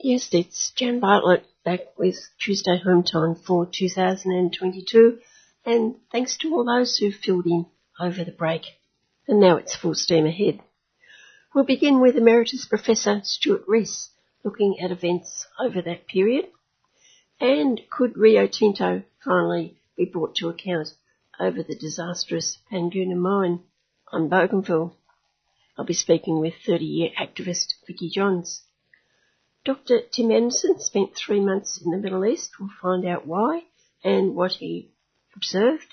Yes, it's Jan Bartlett back with Tuesday Home Time for 2022, and thanks to all those who filled in over the break. And now it's full steam ahead. We'll begin with Emeritus Professor Stuart Rees looking at events over that period. And could Rio Tinto finally be brought to account over the disastrous Panguna mine on Bougainville? I'll be speaking with 30 year activist Vicky Johns. Dr. Tim Anderson spent three months in the Middle East. We'll find out why and what he observed.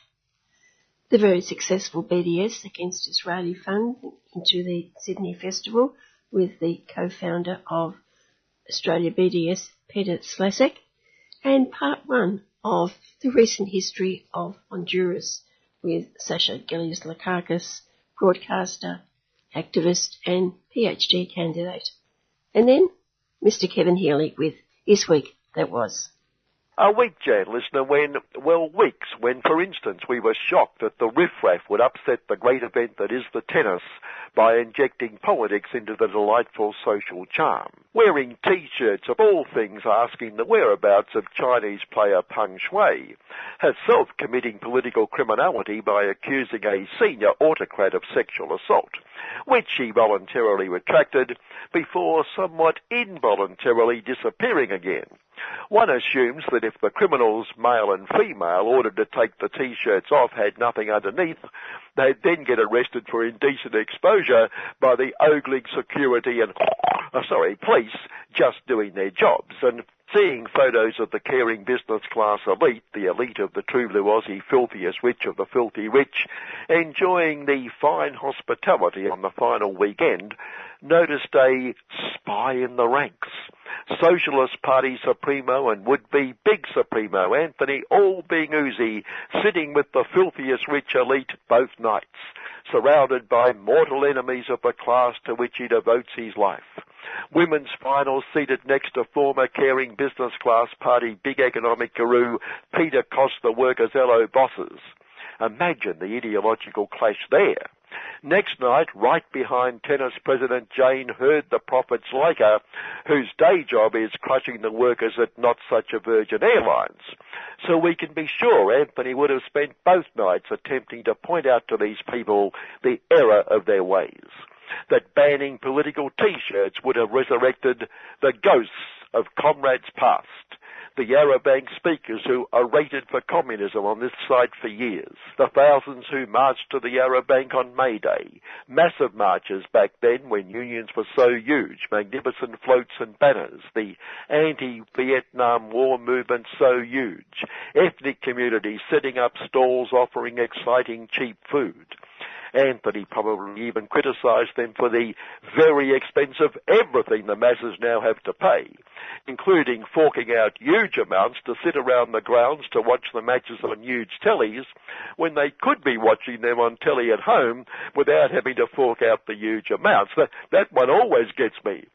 The very successful BDS Against Israeli Fund into the Sydney Festival with the co-founder of Australia BDS, Peter Slezak, and part one of the recent history of Honduras with Sasha Gillies Lakakis, broadcaster, activist and PhD candidate. And then Mr. Kevin Healy with This Week That Was. A week, Jan, listener, when, well, weeks, when, for instance, we were shocked that the riffraff would upset the great event that is the tennis by injecting politics into the delightful social charm. Wearing t-shirts of all things asking the whereabouts of Chinese player Peng Shuai, herself committing political criminality by accusing a senior autocrat of sexual assault, which she voluntarily retracted before somewhat involuntarily disappearing again. One assumes that if the criminals, male and female, ordered to take the t-shirts off had nothing underneath, they'd then get arrested for indecent exposure by the ogling security and, uh, sorry, police just doing their jobs. And seeing photos of the caring business class elite, the elite of the true blue Aussie filthiest rich of the filthy rich, enjoying the fine hospitality on the final weekend, noticed a spy in the ranks. Socialist Party Supremo and would-be Big Supremo Anthony all being Uzi, sitting with the filthiest rich elite both nights, surrounded by mortal enemies of the class to which he devotes his life. Women's finals seated next to former caring business class party big economic guru Peter Costa Workerzello bosses. Imagine the ideological clash there. Next night, right behind tennis president Jane Heard the Prophet's Laker, whose day job is crushing the workers at Not Such a Virgin Airlines. So we can be sure Anthony would have spent both nights attempting to point out to these people the error of their ways. That banning political t-shirts would have resurrected the ghosts of comrades past the Yarra Bank speakers who orated for communism on this site for years, the thousands who marched to the Yarra Bank on May Day, massive marches back then when unions were so huge, magnificent floats and banners, the anti-Vietnam War movement so huge, ethnic communities setting up stalls offering exciting cheap food. Anthony probably even criticised them for the very expensive everything the masses now have to pay, including forking out huge amounts to sit around the grounds to watch the matches on huge tellies when they could be watching them on telly at home without having to fork out the huge amounts. That, that one always gets me.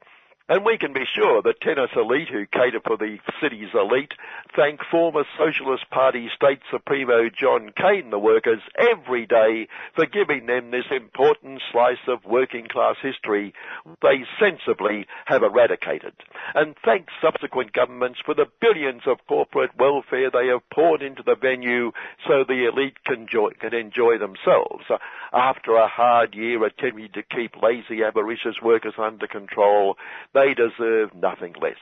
And we can be sure the tennis elite who cater for the city's elite thank former Socialist Party State Supremo John Cain the workers every day for giving them this important slice of working class history they sensibly have eradicated. And thank subsequent governments for the billions of corporate welfare they have poured into the venue so the elite can enjoy, can enjoy themselves. After a hard year attempting to keep lazy avaricious workers under control, they deserve nothing less.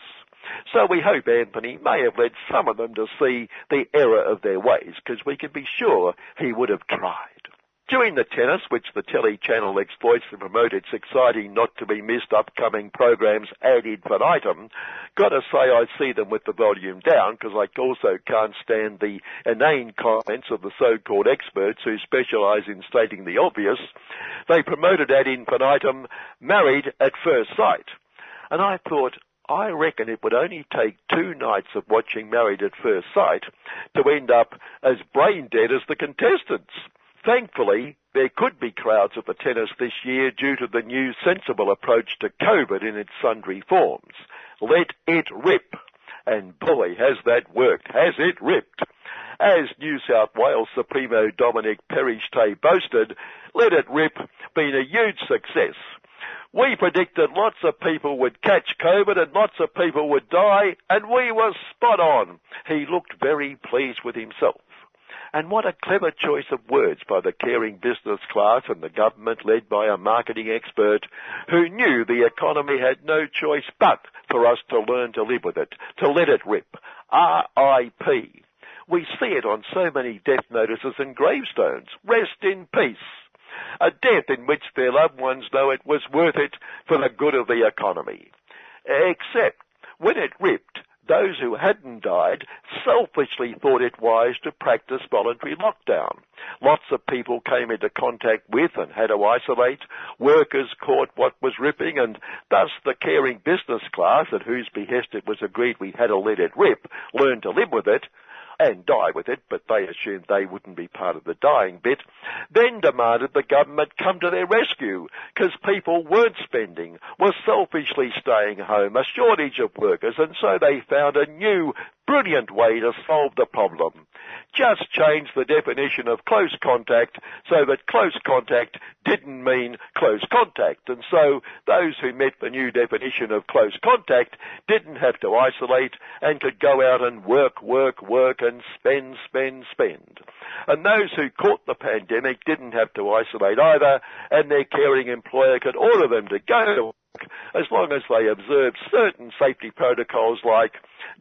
So we hope Anthony may have led some of them to see the error of their ways, because we can be sure he would have tried. During the tennis, which the telly channel exploits to promote its exciting, not to be missed upcoming programs ad infinitum, gotta say I see them with the volume down because I also can't stand the inane comments of the so-called experts who specialise in stating the obvious. They promoted ad infinitum, married at first sight. And I thought, I reckon it would only take two nights of watching Married at First Sight to end up as brain dead as the contestants. Thankfully, there could be crowds at the tennis this year due to the new sensible approach to COVID in its sundry forms. Let it rip. And boy, has that worked. Has it ripped? As New South Wales Supremo Dominic Perrottet boasted, Let It Rip been a huge success We predicted lots of people would catch COVID and lots of people would die, and we were spot on. He looked very pleased with himself. And what a clever choice of words by the caring business class and the government led by a marketing expert who knew the economy had no choice but for us to learn to live with it, to let it rip. R.I.P. We see it on so many death notices and gravestones. Rest in peace. A death in which their loved ones know it was worth it for the good of the economy. Except when it ripped, those who hadn't died selfishly thought it wise to practice voluntary lockdown. Lots of people came into contact with and had to isolate. Workers caught what was ripping and thus the caring business class at whose behest it was agreed we had to let it rip learned to live with it and die with it, but they assumed they wouldn't be part of the dying bit, then demanded the government come to their rescue, because people weren't spending, were selfishly staying home, a shortage of workers, and so they found a new, brilliant way to solve the problem. Just change the definition of close contact so that close contact didn't mean close contact. And so those who met the new definition of close contact didn't have to isolate and could go out and work, work, work and spend, spend, spend. And those who caught the pandemic didn't have to isolate either and their caring employer could order them to go to work as long as they observed certain safety protocols like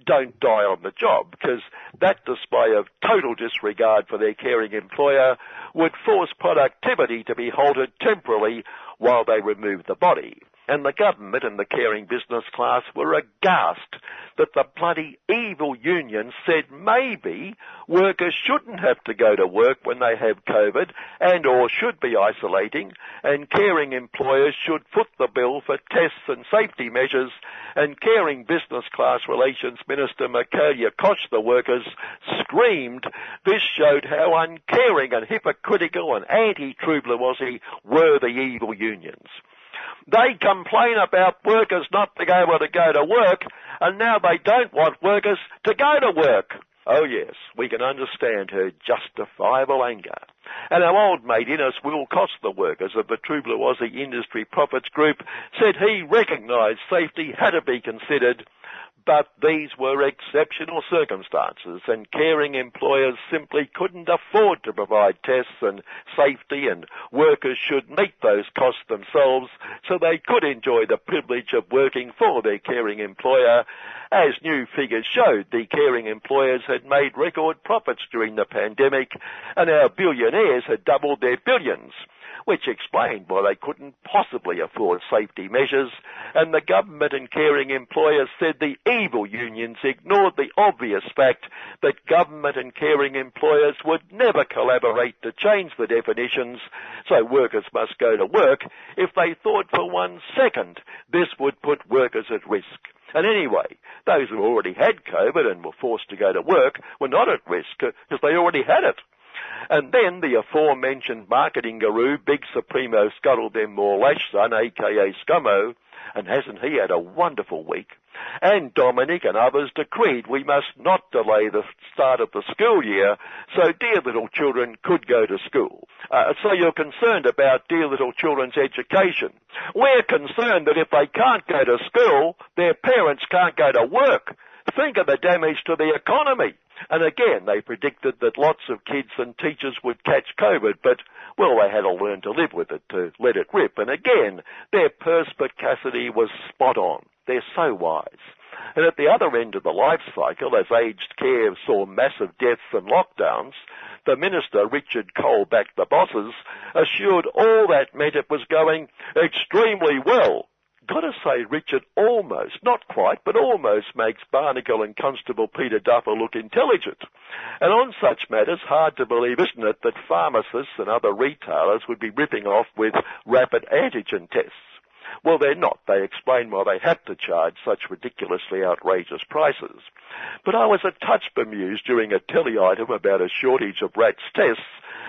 don't die on the job because that display of total disregard for their caring employer would force productivity to be halted temporarily while they remove the body and the government and the caring business class were aghast that the bloody evil union said maybe workers shouldn't have to go to work when they have COVID and or should be isolating and caring employers should foot the bill for tests and safety measures and caring business class relations minister Michaelia Koch the workers screamed this showed how uncaring and hypocritical and anti-True was he were the evil unions. They complain about workers not being able to go to work, and now they don't want workers to go to work. Oh yes, we can understand her justifiable anger. And our old mate Innes Will Cost the workers of the True Blue Aussie Industry Profits Group said he recognised safety had to be considered but these were exceptional circumstances and caring employers simply couldn't afford to provide tests and safety and workers should meet those costs themselves so they could enjoy the privilege of working for their caring employer. As new figures showed, the caring employers had made record profits during the pandemic and our billionaires had doubled their billions which explained why they couldn't possibly afford safety measures, and the government and caring employers said the evil unions ignored the obvious fact that government and caring employers would never collaborate to change the definitions, so workers must go to work if they thought for one second this would put workers at risk. And anyway, those who already had COVID and were forced to go to work were not at risk because they already had it. And then the aforementioned marketing guru, Big Supremo Scuttle Them More Son, aka Scummo, and hasn't he had a wonderful week? And Dominic and others decreed we must not delay the start of the school year so dear little children could go to school. Uh, so you're concerned about dear little children's education. We're concerned that if they can't go to school, their parents can't go to work. Think of the damage to the economy. And again, they predicted that lots of kids and teachers would catch COVID, but, well, they had to learn to live with it, to let it rip. And again, their perspicacity was spot on. They're so wise. And at the other end of the life cycle, as aged care saw massive deaths and lockdowns, the minister, Richard Cole, backed the bosses, assured all that meant it was going extremely well gotta say Richard almost, not quite, but almost makes Barnacle and Constable Peter Duffer look intelligent. And on such matters, hard to believe, isn't it, that pharmacists and other retailers would be ripping off with rapid antigen tests. Well, they're not. They explain why they have to charge such ridiculously outrageous prices. But I was a touch bemused during a telly item about a shortage of rats tests,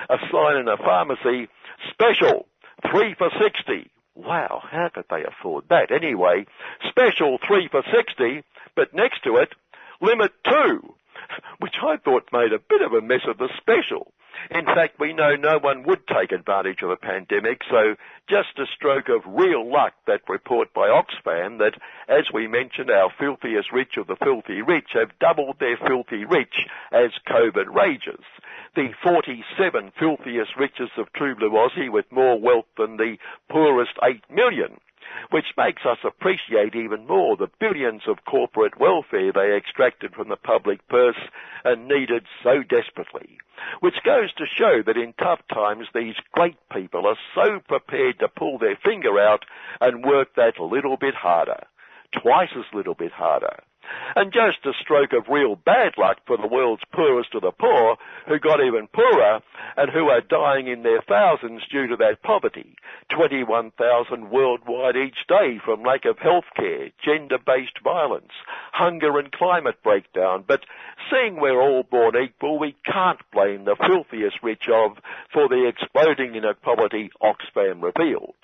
a sign in a pharmacy, special, three for sixty. Wow, how could they afford that? Anyway, special three for 60, but next to it, limit two. which I thought made a bit of a mess of the special. In fact, we know no one would take advantage of a pandemic, so just a stroke of real luck that report by Oxfam that, as we mentioned, our filthiest rich of the filthy rich have doubled their filthy rich as COVID rages. The 47 filthiest richest of True Blue Aussie with more wealth than the poorest 8 million which makes us appreciate even more the billions of corporate welfare they extracted from the public purse and needed so desperately. Which goes to show that in tough times these great people are so prepared to pull their finger out and work that little bit harder. Twice as little bit harder. And just a stroke of real bad luck for the world's poorest of the poor, who got even poorer and who are dying in their thousands due to that poverty. 21,000 worldwide each day from lack of health care, gender-based violence, hunger and climate breakdown. But seeing we're all born equal, we can't blame the filthiest rich of for the exploding inequality Oxfam revealed.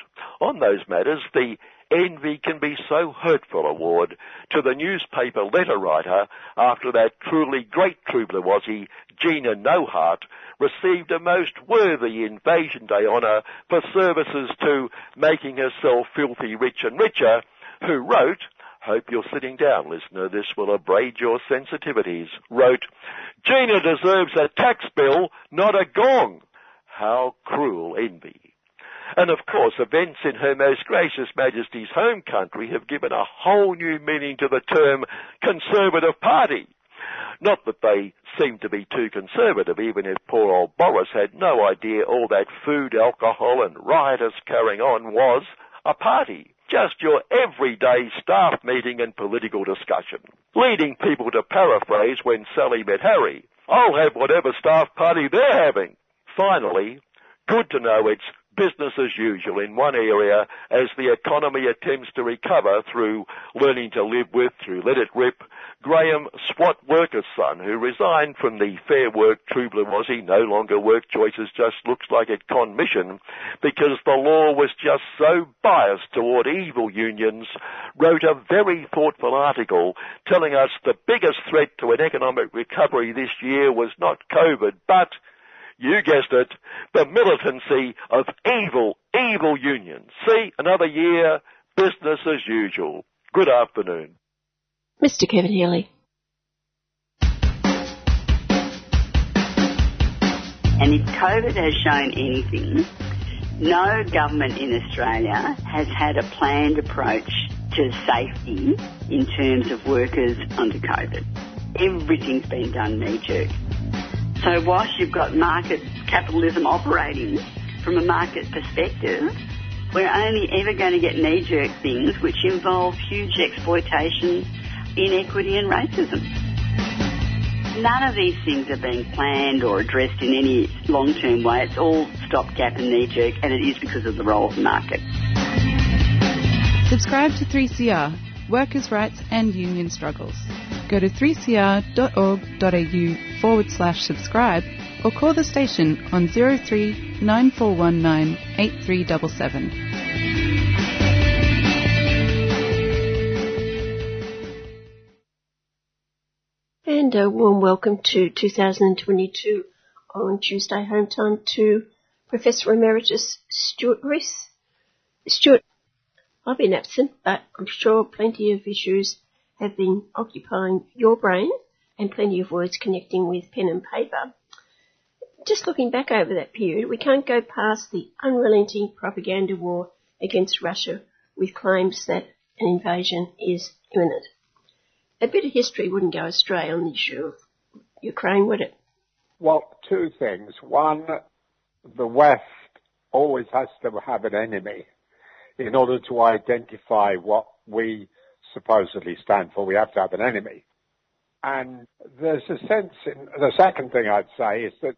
On those matters, the Envy can be so hurtful award to the newspaper letter writer after that truly great True Blue Aussie, Gina Nohart, received a most worthy Invasion Day honour for services to making herself filthy rich and richer, who wrote, Hope you're sitting down, listener. This will abrade your sensitivities. Wrote, Gina deserves a tax bill, not a gong. How cruel envy. And of course, events in Her Most Gracious Majesty's home country have given a whole new meaning to the term Conservative Party. Not that they seem to be too conservative, even if poor old Boris had no idea all that food, alcohol and riotous carrying on was a party. Just your everyday staff meeting and political discussion. Leading people to paraphrase when Sally met Harry. I'll have whatever staff party they're having. Finally, good to know it's business as usual in one area as the economy attempts to recover through learning to live with, through Let It Rip, Graham SWAT Worker's son, who resigned from the Fair Work True Blue Aussie, no longer work choices, just looks like a con mission, because the law was just so biased toward evil unions, wrote a very thoughtful article telling us the biggest threat to an economic recovery this year was not COVID, but you guessed it, the militancy of evil, evil unions. See, another year, business as usual. Good afternoon. Mr. Kevin Healy. And if COVID has shown anything, no government in Australia has had a planned approach to safety in terms of workers under COVID. Everything's been done knee jerk. So whilst you've got market capitalism operating from a market perspective, we're only ever going to get knee-jerk things which involve huge exploitation, inequity and racism. None of these things are being planned or addressed in any long-term way. It's all stopgap and knee-jerk and it is because of the role of the market. Subscribe to 3CR, workers' rights and union struggles. Go to 3cr.org.au forward slash subscribe or call the station on 03 9419 8377. And a warm welcome to 2022 on Tuesday home time to Professor Emeritus Stuart Rees. Stuart, I've been absent, but I'm sure plenty of issues have been occupying your brain and plenty of words connecting with pen and paper. Just looking back over that period, we can't go past the unrelenting propaganda war against Russia with claims that an invasion is imminent. A bit of history wouldn't go astray on the issue of Ukraine, would it? Well, two things. One, the West always has to have an enemy in order to identify what we supposedly stand for. We have to have an enemy. And there's a sense in, the second thing I'd say is that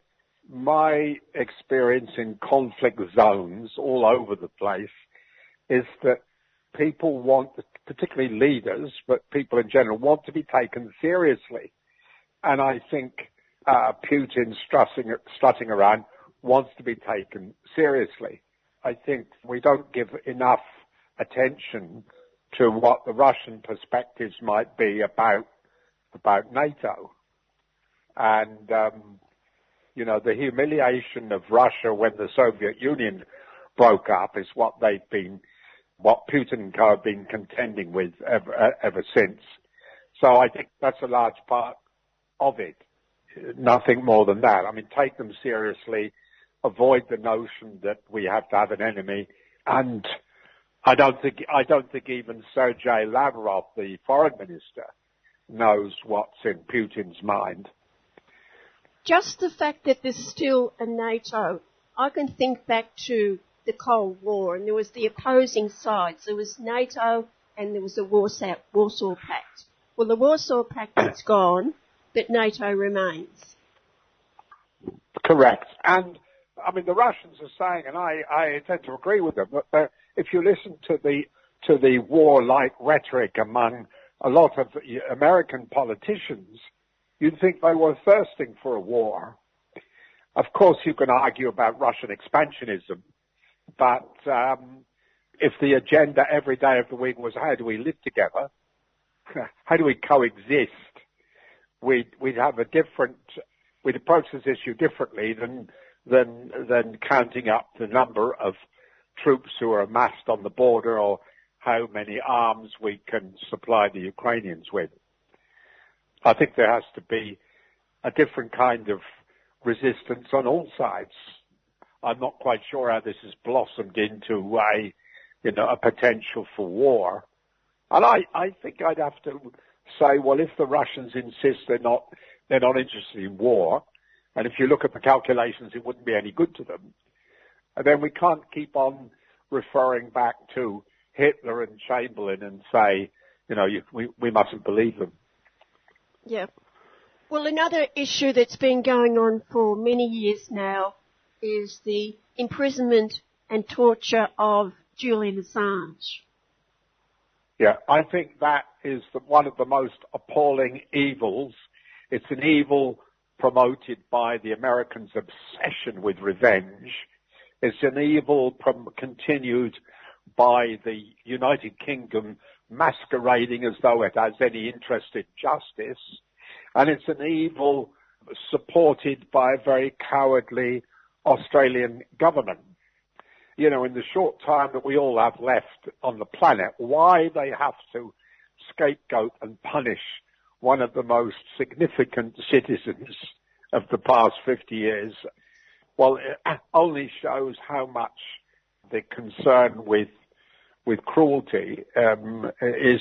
my experience in conflict zones all over the place is that people want, particularly leaders, but people in general, want to be taken seriously. And I think uh, Putin strutting, strutting around wants to be taken seriously. I think we don't give enough attention to what the Russian perspectives might be about about NATO. And, um, you know, the humiliation of Russia when the Soviet Union broke up is what they've been, what Putin and co have been contending with ever, ever since. So I think that's a large part of it. Nothing more than that. I mean, take them seriously, avoid the notion that we have to have an enemy, and I don't think I don't think even Sergei Lavrov, the foreign minister, knows what's in Putin's mind. Just the fact that there's still a NATO, I can think back to the Cold War, and there was the opposing sides. There was NATO, and there was the Warsaw, Warsaw Pact. Well, the Warsaw Pact is gone, but NATO remains. Correct. And I mean, the Russians are saying, and I, I tend to agree with them, but uh, if you listen to the to the war-like rhetoric among a lot of American politicians, you'd think they were thirsting for a war. Of course, you can argue about Russian expansionism, but um, if the agenda every day of the week was how do we live together, how do we coexist, we'd, we'd have a different, we'd approach this issue differently than, than, than counting up the number of troops who are amassed on the border or how many arms we can supply the Ukrainians with. I think there has to be a different kind of resistance on all sides. I'm not quite sure how this has blossomed into a, you know, a potential for war. And I, I think I'd have to say, well, if the Russians insist they're not, they're not interested in war, and if you look at the calculations, it wouldn't be any good to them, then we can't keep on referring back to Hitler and Chamberlain and say, you know, you, we, we mustn't believe them. Yeah. Well, another issue that's been going on for many years now is the imprisonment and torture of Julian Assange. Yeah, I think that is the, one of the most appalling evils. It's an evil promoted by the Americans' obsession with revenge. It's an evil continued by the United Kingdom masquerading as though it has any interest in justice. And it's an evil supported by a very cowardly Australian government. You know, in the short time that we all have left on the planet, why they have to scapegoat and punish one of the most significant citizens of the past 50 years, well, it only shows how much the concern with with cruelty um, is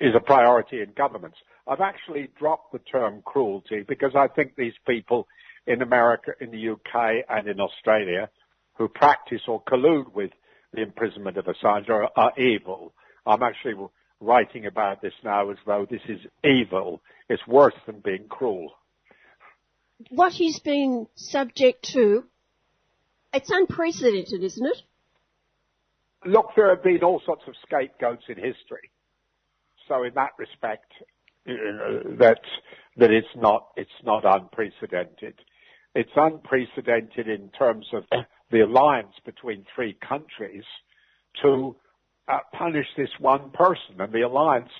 is a priority in governments. I've actually dropped the term cruelty because I think these people in America, in the UK, and in Australia who practice or collude with the imprisonment of Assange are, are evil. I'm actually writing about this now as though this is evil. It's worse than being cruel. What he's been subject to, it's unprecedented, isn't it? look, there have been all sorts of scapegoats in history. So in that respect, that that it's not it's not unprecedented. It's unprecedented in terms of the alliance between three countries to uh, punish this one person, and the alliance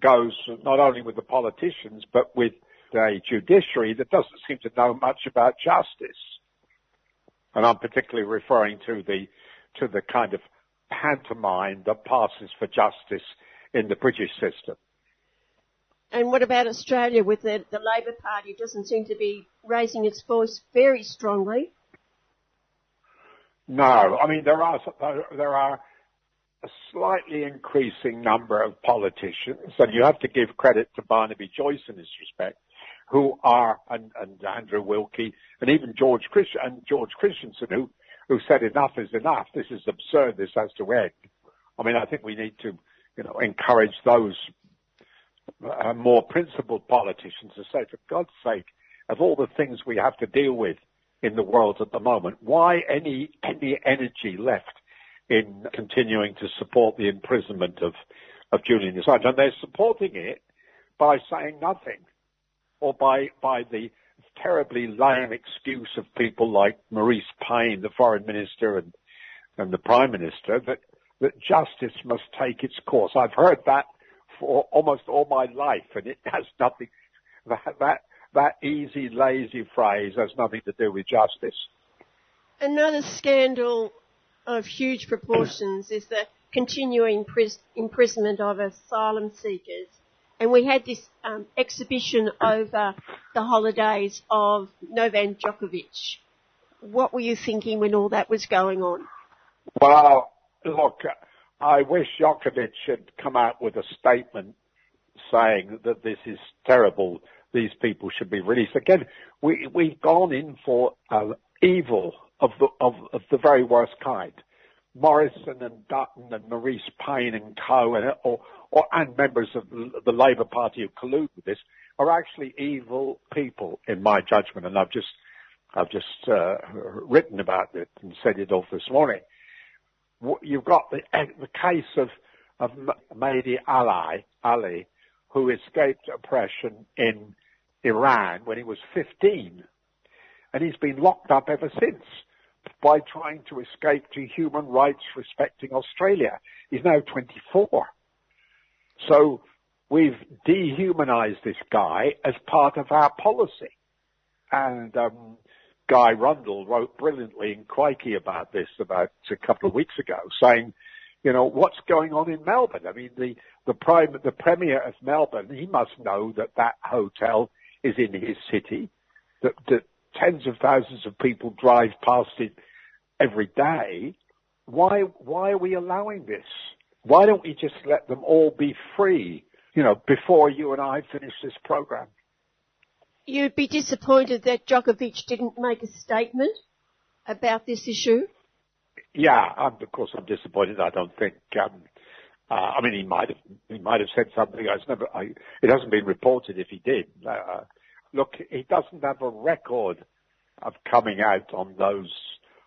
goes not only with the politicians but with a judiciary that doesn't seem to know much about justice. And I'm particularly referring to the to the kind of pantomime that passes for justice in the British system. And what about Australia with the, the Labor Party doesn't seem to be raising its voice very strongly? No, I mean there are there are a slightly increasing number of politicians, and you have to give credit to Barnaby Joyce in this respect, who are and, and Andrew Wilkie and even George Christ and George Christensen, who who said enough is enough. This is absurd. This has to end. I mean, I think we need to, you know, encourage those uh, more principled politicians to say, for God's sake, of all the things we have to deal with in the world at the moment, why any any energy left in continuing to support the imprisonment of of Julian Assange? And they're supporting it by saying nothing, or by by the terribly lame excuse of people like Marise Payne, the foreign minister, and, and the prime minister, that, that justice must take its course. I've heard that for almost all my life, and it has nothing, that, that, that easy, lazy phrase has nothing to do with justice. Another scandal of huge proportions is the continuing imprisonment of asylum seekers. And we had this um, exhibition over the holidays of Novak Djokovic. What were you thinking when all that was going on? Well, look, I wish Djokovic had come out with a statement saying that this is terrible. These people should be released. Again, we, we've gone in for uh, evil of the, of, of the very worst kind. Morrison and Dutton and Marise Payne and co and, or, or, and members of the Labour Party who collude with this are actually evil people in my judgment. And I've just, I've just, uh, written about it and said it off this morning. You've got the, the case of, of Mahdi Ali, Ali, who escaped oppression in Iran when he was 15. And he's been locked up ever since by trying to escape to human rights respecting Australia. He's now 24. So we've dehumanized this guy as part of our policy. And um, Guy Rundle wrote brilliantly in Crikey about this about a couple of weeks ago, saying, you know, what's going on in Melbourne? I mean, the the prime the premier of Melbourne, he must know that that hotel is in his city, that, that tens of thousands of people drive past it every day. Why, why are we allowing this? Why don't we just let them all be free, you know, before you and I finish this program? You'd be disappointed that Djokovic didn't make a statement about this issue? Yeah, I'm, of course I'm disappointed. I don't think, um, uh, I mean, he might have, he might have said something. I never, I, it hasn't been reported if he did. Uh, look, he doesn't have a record of coming out on those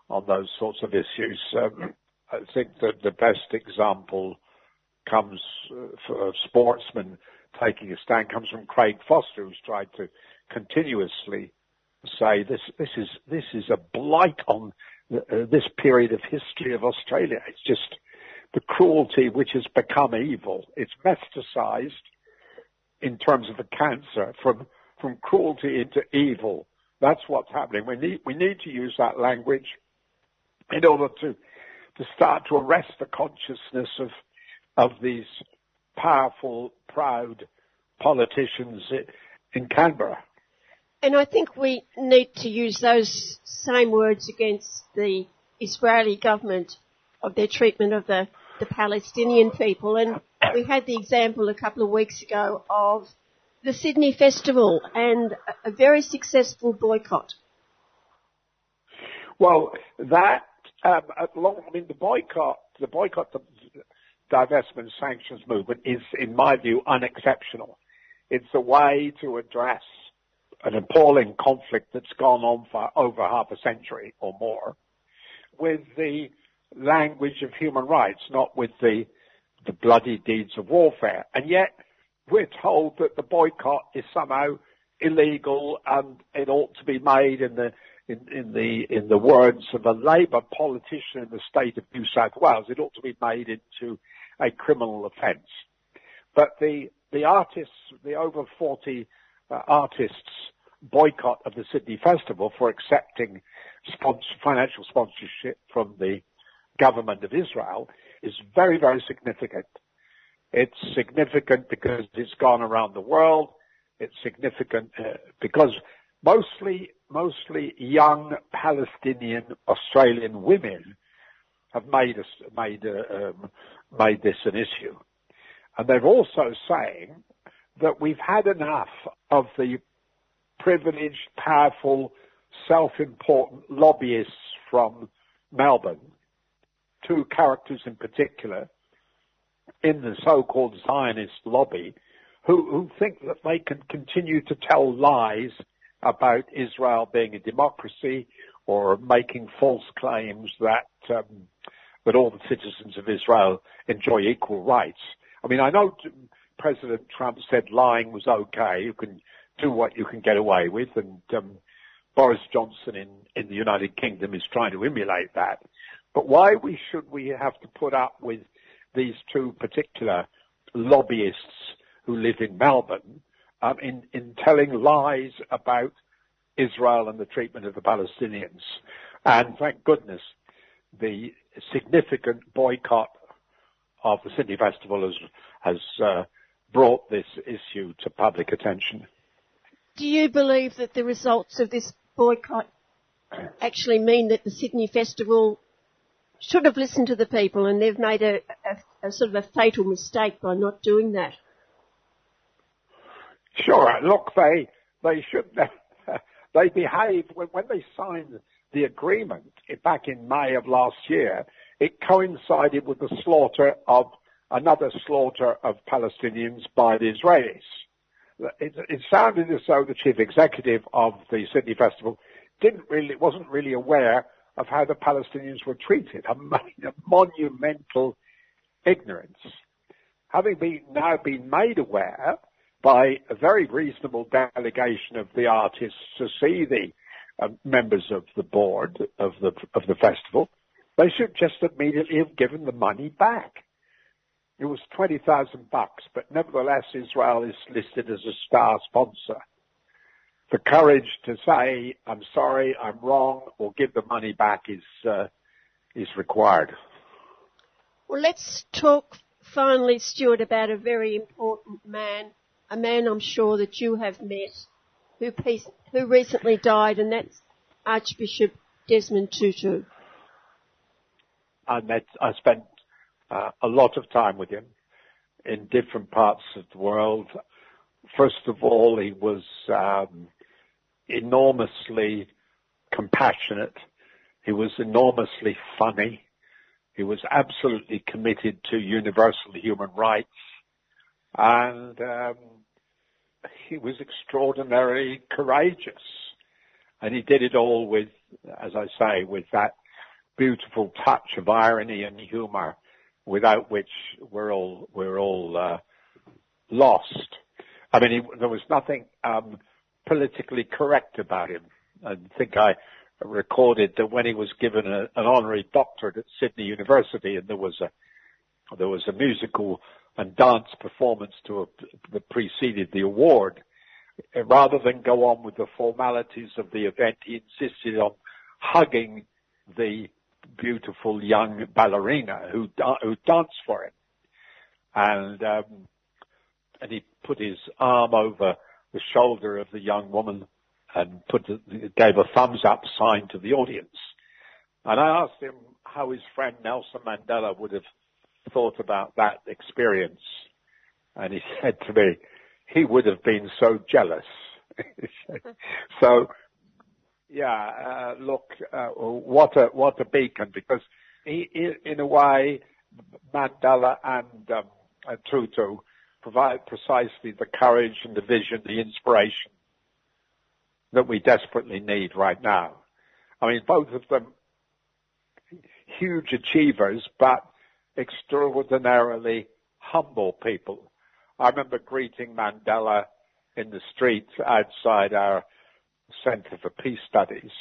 on those sorts of issues. Um, I think that the best example comes uh, for sportsmen taking a stand comes from Craig Foster, who's tried to continuously say this this is this is a blight on uh, this period of history of Australia. It's just the cruelty which has become evil. It's metastasized in terms of a cancer from from cruelty into evil. That's what's happening. We need, we need to use that language in order to, to start to arrest the consciousness of, of these powerful, proud politicians in Canberra. And I think we need to use those same words against the Israeli government of their treatment of the, the Palestinian people. And we had the example a couple of weeks ago of the Sydney Festival and a very successful boycott? Well, that um, long, I mean, the boycott, the boycott, the divestment sanctions movement is, in my view, unexceptional. It's a way to address an appalling conflict that's gone on for over half a century or more with the language of human rights, not with the, the bloody deeds of warfare. And yet, we're told that the boycott is somehow illegal and it ought to be made in the in, in the in the words of a Labour politician in the state of New South Wales, it ought to be made into a criminal offence. But the the artists, the over forty uh, artists boycott of the Sydney Festival for accepting sponsor, financial sponsorship from the government of Israel is very very significant. It's significant because it's gone around the world. It's significant uh, because mostly, mostly young Palestinian Australian women have made made, um, made this an issue. And they're also saying that we've had enough of the privileged, powerful, self-important lobbyists from Melbourne, two characters in particular, in the so-called Zionist lobby who, who think that they can continue to tell lies about Israel being a democracy or making false claims that um, that all the citizens of Israel enjoy equal rights. I mean, I know President Trump said lying was okay. You can do what you can get away with, and um, Boris Johnson in, in the United Kingdom is trying to emulate that. But why we should we have to put up with these two particular lobbyists who live in Melbourne in, in telling lies about Israel and the treatment of the Palestinians. And thank goodness, the significant boycott of the Sydney Festival has, has uh, brought this issue to public attention. Do you believe that the results of this boycott actually mean that the Sydney Festival should have listened to the people and they've made a, a, a sort of a fatal mistake by not doing that? Sure. Look, they they should they behaved when, when they signed the agreement eh, back in May of last year. It coincided with the slaughter of another slaughter of Palestinians by the Israelis. It, it sounded as though the chief executive of the Sydney Festival didn't really wasn't really aware of how the Palestinians were treated. A, a monumental ignorance. Having been now been made aware by a very reasonable delegation of the artists to see the uh, members of the board of the of the festival, they should just immediately have given the money back. It was twenty thousand bucks, but nevertheless, Israel is listed as a star sponsor. The courage to say "I'm sorry, I'm wrong" or give the money back is uh, is required. Well, let's talk finally, Stuart, about a very important man a man I'm sure that you have met who, peace, who recently died, and that's Archbishop Desmond Tutu. I met, I spent uh, a lot of time with him in different parts of the world. First of all, he was um, enormously compassionate. He was enormously funny. He was absolutely committed to universal human rights. And um, he was extraordinarily courageous. And he did it all with, as I say, with that beautiful touch of irony and humor without which we're all, we're all, uh, lost. I mean, he, there was nothing, um, politically correct about him. I think I recorded that when he was given a, an honorary doctorate at Sydney University and there was a, there was a musical and dance performance to that preceded the award. Rather than go on with the formalities of the event, he insisted on hugging the beautiful young ballerina who who danced for him, and um, and he put his arm over the shoulder of the young woman and put gave a thumbs up sign to the audience. And I asked him how his friend Nelson Mandela would have thought about that experience. And he said to me, he would have been so jealous. so, yeah, uh, look, uh, what a, what a beacon because he, in a way, Mandela and um, uh, Tutu provide precisely the courage and the vision, the inspiration that we desperately need right now. I mean, both of them huge achievers, but extraordinarily humble people. I remember greeting Mandela in the streets outside our Center for Peace Studies.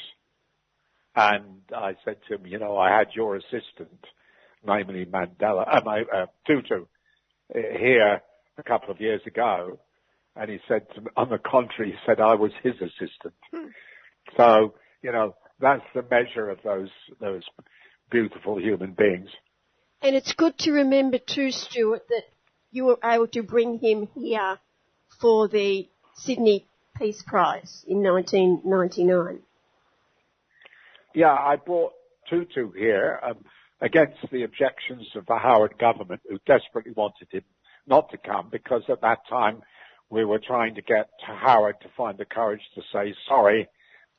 And I said to him, you know, I had your assistant, namely Mandela, uh, my, uh, Tutu, here a couple of years ago. And he said, to me, on the contrary, he said I was his assistant. Hmm. So, you know, that's the measure of those, those beautiful human beings. And it's good to remember too, Stuart, that you were able to bring him here for the Sydney Peace Prize in 1999. Yeah, I brought Tutu here um, against the objections of the Howard government, who desperately wanted him not to come because at that time we were trying to get Howard to find the courage to say sorry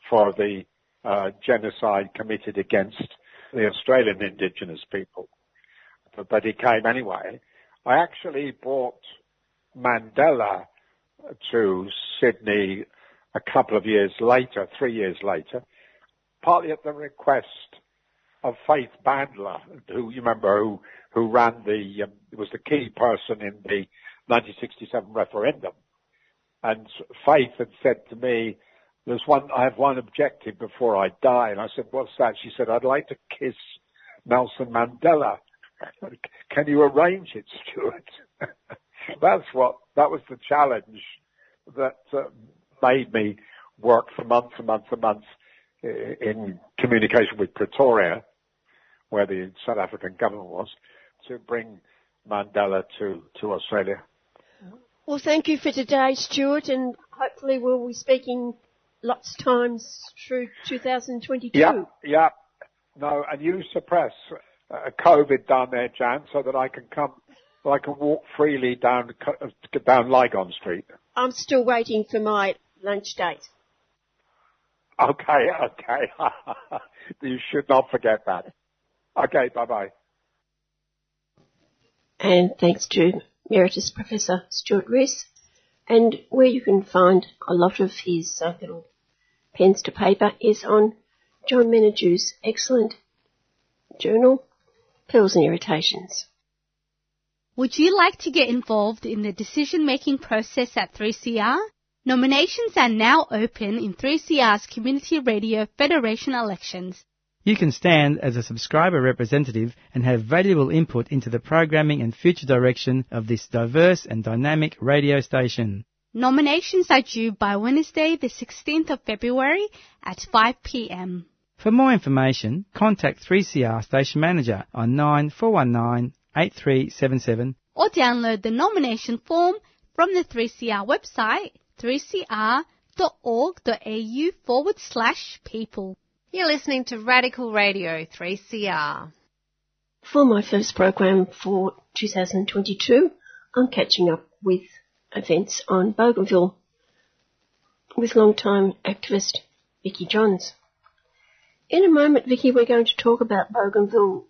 for the uh, genocide committed against the Australian Indigenous people but he came anyway. I actually brought Mandela to Sydney a couple of years later, three years later, partly at the request of Faith Bandler, who you remember who who ran the um, was the key person in the 1967 referendum, and Faith had said to me, "There's one. I have one objective before I die," and I said, "What's that?" She said, "I'd like to kiss Nelson Mandela." Can you arrange it, Stuart? That's what, that was the challenge that uh, made me work for months and months and months in communication with Pretoria, where the South African government was, to bring Mandela to, to Australia. Well, thank you for today, Stuart, and hopefully we'll be speaking lots of times through 2022. Yeah, yeah. No, and you suppress uh, COVID down there, Jan, so that I can come, so I can walk freely down down Lygon Street. I'm still waiting for my lunch date. Okay, okay. you should not forget that. Okay, bye bye. And thanks to Emeritus Professor Stuart Rees, and where you can find a lot of his uh, little pens to paper is on John Menadue's excellent journal, Pearls and Irritations. Would you like to get involved in the decision-making process at 3CR? Nominations are now open in 3CR's Community Radio Federation elections. You can stand as a subscriber representative and have valuable input into the programming and future direction of this diverse and dynamic radio station. Nominations are due by Wednesday, the 16th of February at 5 p.m. For more information, contact 3CR station manager on 9419 8377 or download the nomination form from the 3CR website 3cr.org.au forward slash people. You're listening to Radical Radio 3CR. For my first program for 2022, I'm catching up with events on Bougainville with long-time activist Vicky Johns. In a moment, Vicky, we're going to talk about Bougainville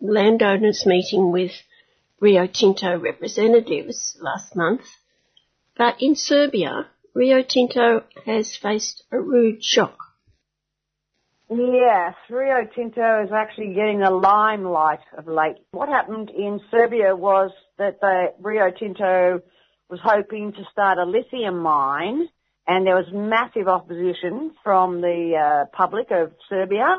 landowners meeting with Rio Tinto representatives last month but in Serbia, Rio Tinto has faced a rude shock. Yes, Rio Tinto is actually getting the limelight of late. What happened in Serbia was that the Rio Tinto was hoping to start a lithium mine and there was massive opposition from the uh, public of Serbia.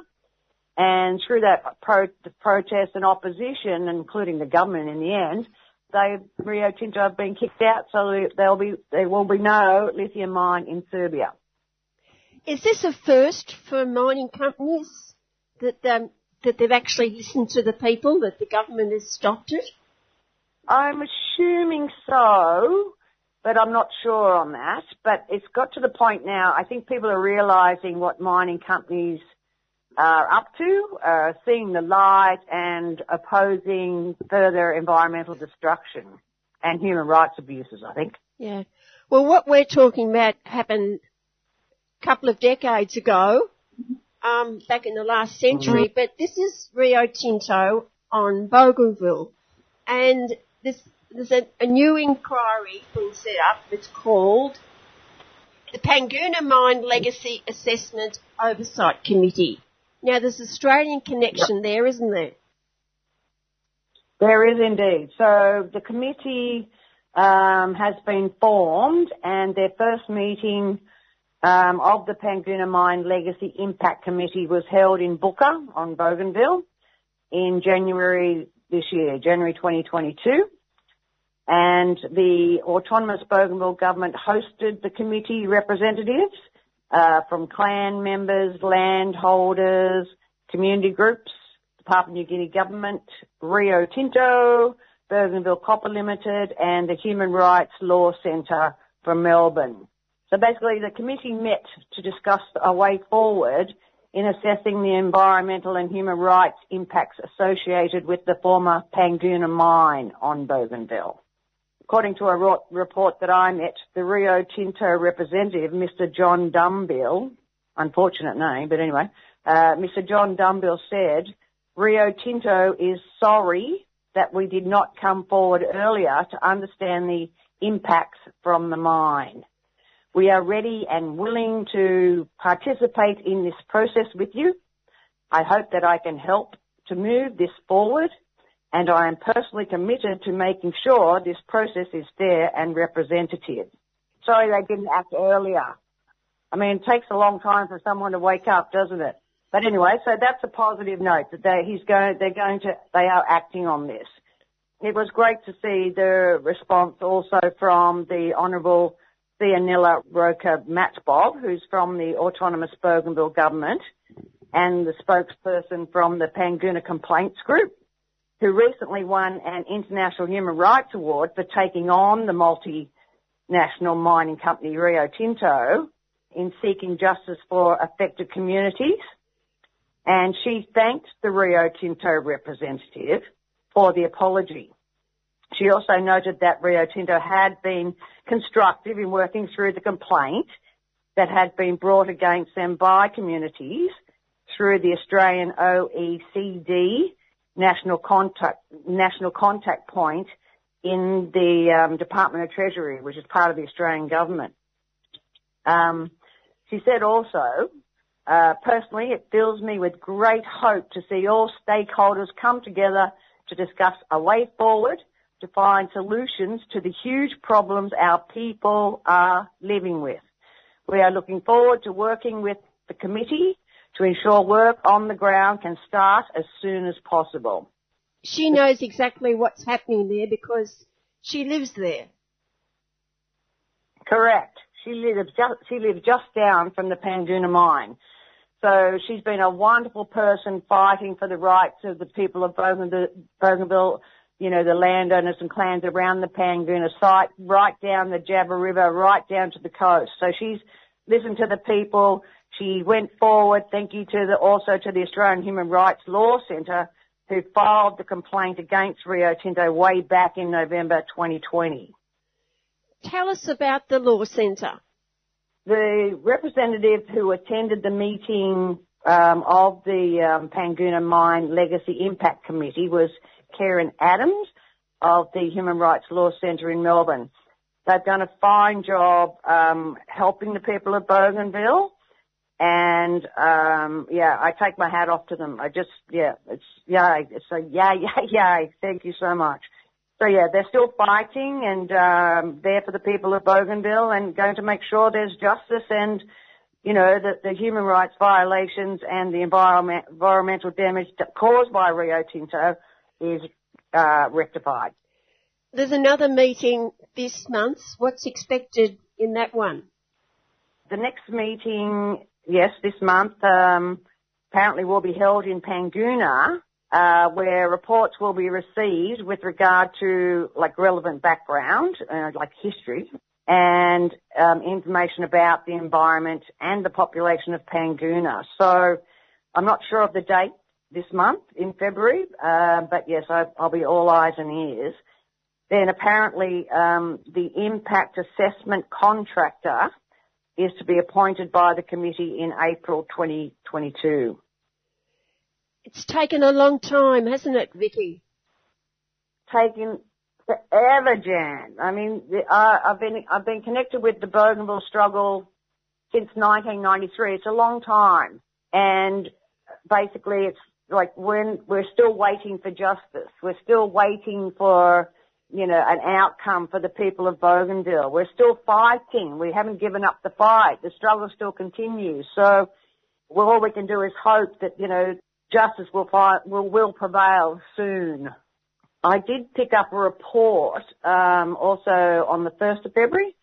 And through that pro- protest and opposition, including the government in the end, they Rio Tinto have been kicked out, so there'll be there will be no lithium mine in Serbia. Is this a first for mining companies that um, that they've actually listened to the people, that the government has stopped it? I'm assuming so, but I'm not sure on that. But it's got to the point now. I think people are realising what mining companies are up to, uh, seeing the light and opposing further environmental destruction and human rights abuses, I think. Yeah. Well, what we're talking about happened a couple of decades ago, um, back in the last century, mm-hmm. but this is Rio Tinto on Bougainville. And this, there's a, a new inquiry being set up. It's called the Panguna Mine Legacy Assessment Oversight Committee. Now, there's Australian connection there, isn't there? There is indeed. So the committee um, has been formed, and their first meeting um, of the Panguna Mine Legacy Impact Committee was held in Buka on Bougainville in January this year, January 2022. And the autonomous Bougainville government hosted the committee representatives uh, from clan members, landholders, community groups, the Papua New Guinea government, Rio Tinto, Bougainville Copper Limited, and the Human Rights Law Centre from Melbourne. So basically the committee met to discuss a way forward in assessing the environmental and human rights impacts associated with the former Panguna mine on Bougainville. According to a report that I met, the Rio Tinto representative, Mr. John Dumbill, unfortunate name, but anyway, uh, Mr. John Dumbill said, Rio Tinto is sorry that we did not come forward earlier to understand the impacts from the mine. We are ready and willing to participate in this process with you. I hope that I can help to move this forward and I am personally committed to making sure this process is fair and representative. Sorry they didn't act earlier. I mean, it takes a long time for someone to wake up, doesn't it? But anyway, so that's a positive note that they, he's going, they're going to, they are acting on this. It was great to see the response also from the Honourable Theonila Roka Matbob, who's from the autonomous Bougainville government, and the spokesperson from the Panguna Complaints Group, who recently won an International Human Rights Award for taking on the multinational mining company Rio Tinto in seeking justice for affected communities. And she thanked the Rio Tinto representative for the apology. She also noted that Rio Tinto had been constructive in working through the complaint that had been brought against them by communities through the Australian OECD national contact, national contact point in the um, Department of Treasury, which is part of the Australian government. Um, she said also, uh, personally, it fills me with great hope to see all stakeholders come together to discuss a way forward to find solutions to the huge problems our people are living with. We are looking forward to working with the committee to ensure work on the ground can start as soon as possible. She knows exactly what's happening there because she lives there. Correct. She lives just, she lives just down from the Panguna mine. So she's been a wonderful person fighting for the rights of the people of Bougainville, you know, the landowners and clans around the Panguna site, right down the Jaba River, right down to the coast. So she's listened to the people. She went forward, thank you to the, also to the Australian Human Rights Law Centre, who filed the complaint against Rio Tinto way back in November 2020. Tell us about the Law Centre. The representative who attended the meeting um, of the um, Panguna Mine Legacy Impact Committee was Keren Adams of the Human Rights Law Centre in Melbourne. They've done a fine job um, helping the people of Bougainville and um, yeah, I take my hat off to them. I just yeah, it's yeah, it's a yeah, yeah, yeah. Thank you so much. So yeah, they're still fighting and um, there for the people of Bougainville and going to make sure there's justice and you know that the human rights violations and the environment, environmental damage caused by Rio Tinto is uh, rectified. There's another meeting this month. What's expected in that one? The next meeting yes, this month, um, apparently will be held in Panguna, uh, where reports will be received with regard to like relevant background, uh, like history, and um, information about the environment and the population of Panguna. So I'm not sure of the date this month in February, uh, but yes, I, will be all eyes and ears. Then apparently um, the impact assessment contractor is to be appointed by the committee in April 2022. It's taken a long time, hasn't it, Vicky? Taken forever, Jan. I mean, uh, I've been I've been connected with the Bougainville struggle since 1993. It's a long time, and basically, it's like when we're still waiting for justice. We're still waiting for you know, an outcome for the people of Bougainville. We're still fighting. We haven't given up the fight. The struggle still continues. So well, all we can do is hope that, you know, justice will, fight, will, will prevail soon. I did pick up a report um, also on the 1st of February.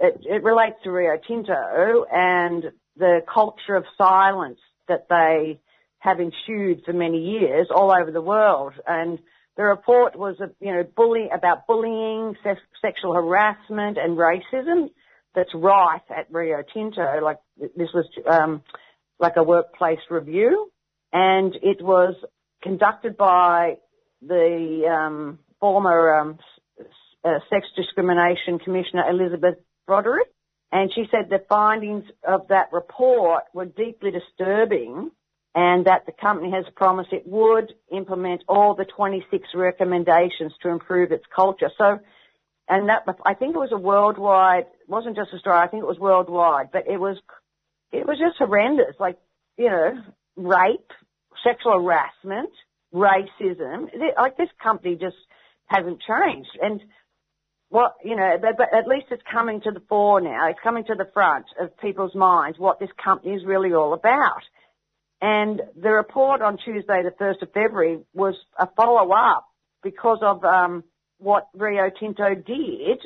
It, it relates to Rio Tinto and the culture of silence that they have ensued for many years all over the world. And the report was, you know, bully, about bullying, se- sexual harassment and racism that's rife at Rio Tinto. Like, this was, um, like a workplace review and it was conducted by the, um, former, um, uh, Sex Discrimination Commissioner Elizabeth Broderick. And she said the findings of that report were deeply disturbing and that the company has promised it would implement all the 26 recommendations to improve its culture. So, and that, I think it was a worldwide, wasn't just Australia, I think it was worldwide, but it was, it was just horrendous, like, you know, rape, sexual harassment, racism, like this company just hasn't changed. And well, you know, but, but, at least it's coming to the fore now. It's coming to the front of people's minds what this company is really all about. And the report on Tuesday, the 1st of February, was a follow-up because of um, what Rio Tinto did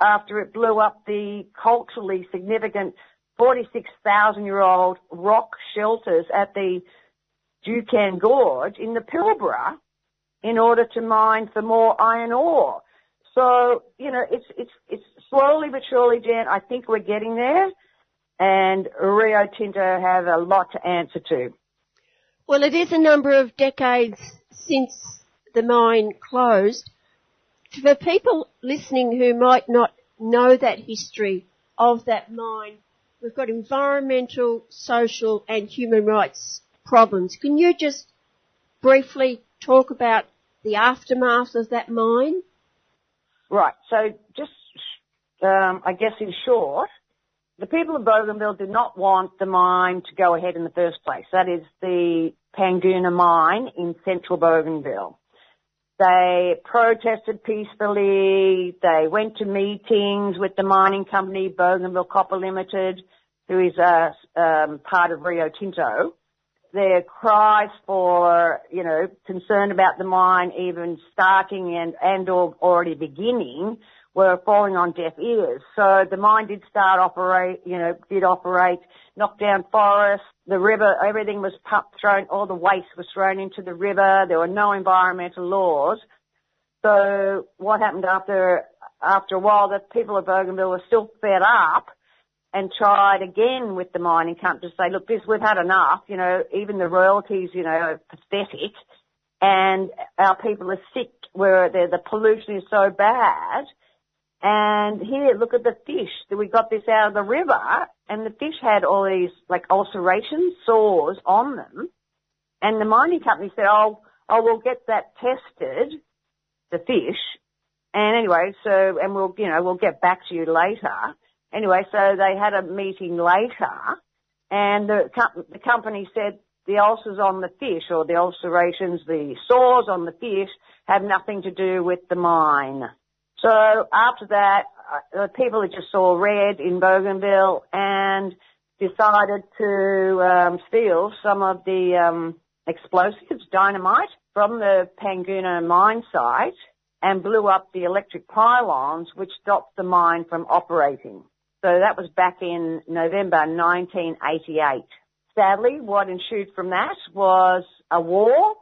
after it blew up the culturally significant 46,000 year old rock shelters at the Juukan Gorge in the Pilbara in order to mine for more iron ore. So, you know, it's, it's, it's slowly but surely, Jan, I think we're getting there and Rio Tinto have a lot to answer to. Well, it is a number of decades since the mine closed. For people listening who might not know that history of that mine, we've got environmental, social and human rights problems. Can you just briefly talk about the aftermath of that mine? Right. So just, um, I guess in short, the people of Bougainville did not want the mine to go ahead in the first place. That is the Panguna mine in central Bougainville. They protested peacefully. They went to meetings with the mining company, Bougainville Copper Limited, who is a um, part of Rio Tinto. Their cries for, you know, concern about the mine even starting and, and or already beginning were falling on deaf ears. So the mine did start operate, you know, did operate, knocked down forests, the river, everything was pumped, thrown, all the waste was thrown into the river. There were no environmental laws. So what happened after, after a while, the people of Bougainville were still fed up and tried again with the mining company to say, look, this, we've had enough, you know, even the royalties, you know, are pathetic and our people are sick where the, the pollution is so bad and here, look at the fish. We got this out of the river, and the fish had all these like ulcerations, sores on them. And the mining company said, "Oh, oh, we'll get that tested, the fish." And anyway, so and we'll, you know, we'll get back to you later. Anyway, so they had a meeting later, and the, the company said the ulcers on the fish or the ulcerations, the sores on the fish have nothing to do with the mine. So after that, uh, people just saw red in Bougainville and decided to um, steal some of the um, explosives, dynamite, from the Panguna mine site and blew up the electric pylons which stopped the mine from operating. So that was back in November 1988. Sadly, what ensued from that was a war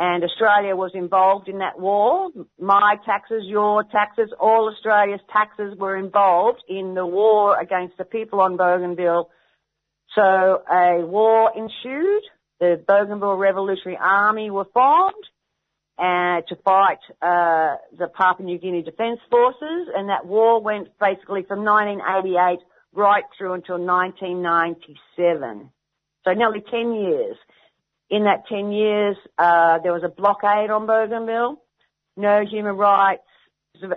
and Australia was involved in that war. My taxes, your taxes, all Australia's taxes were involved in the war against the people on Bougainville. So a war ensued. The Bougainville Revolutionary Army were formed uh, to fight uh, the Papua New Guinea Defence Forces, and that war went basically from 1988 right through until 1997. So nearly 10 years. In that 10 years, uh, there was a blockade on Bougainville. No human rights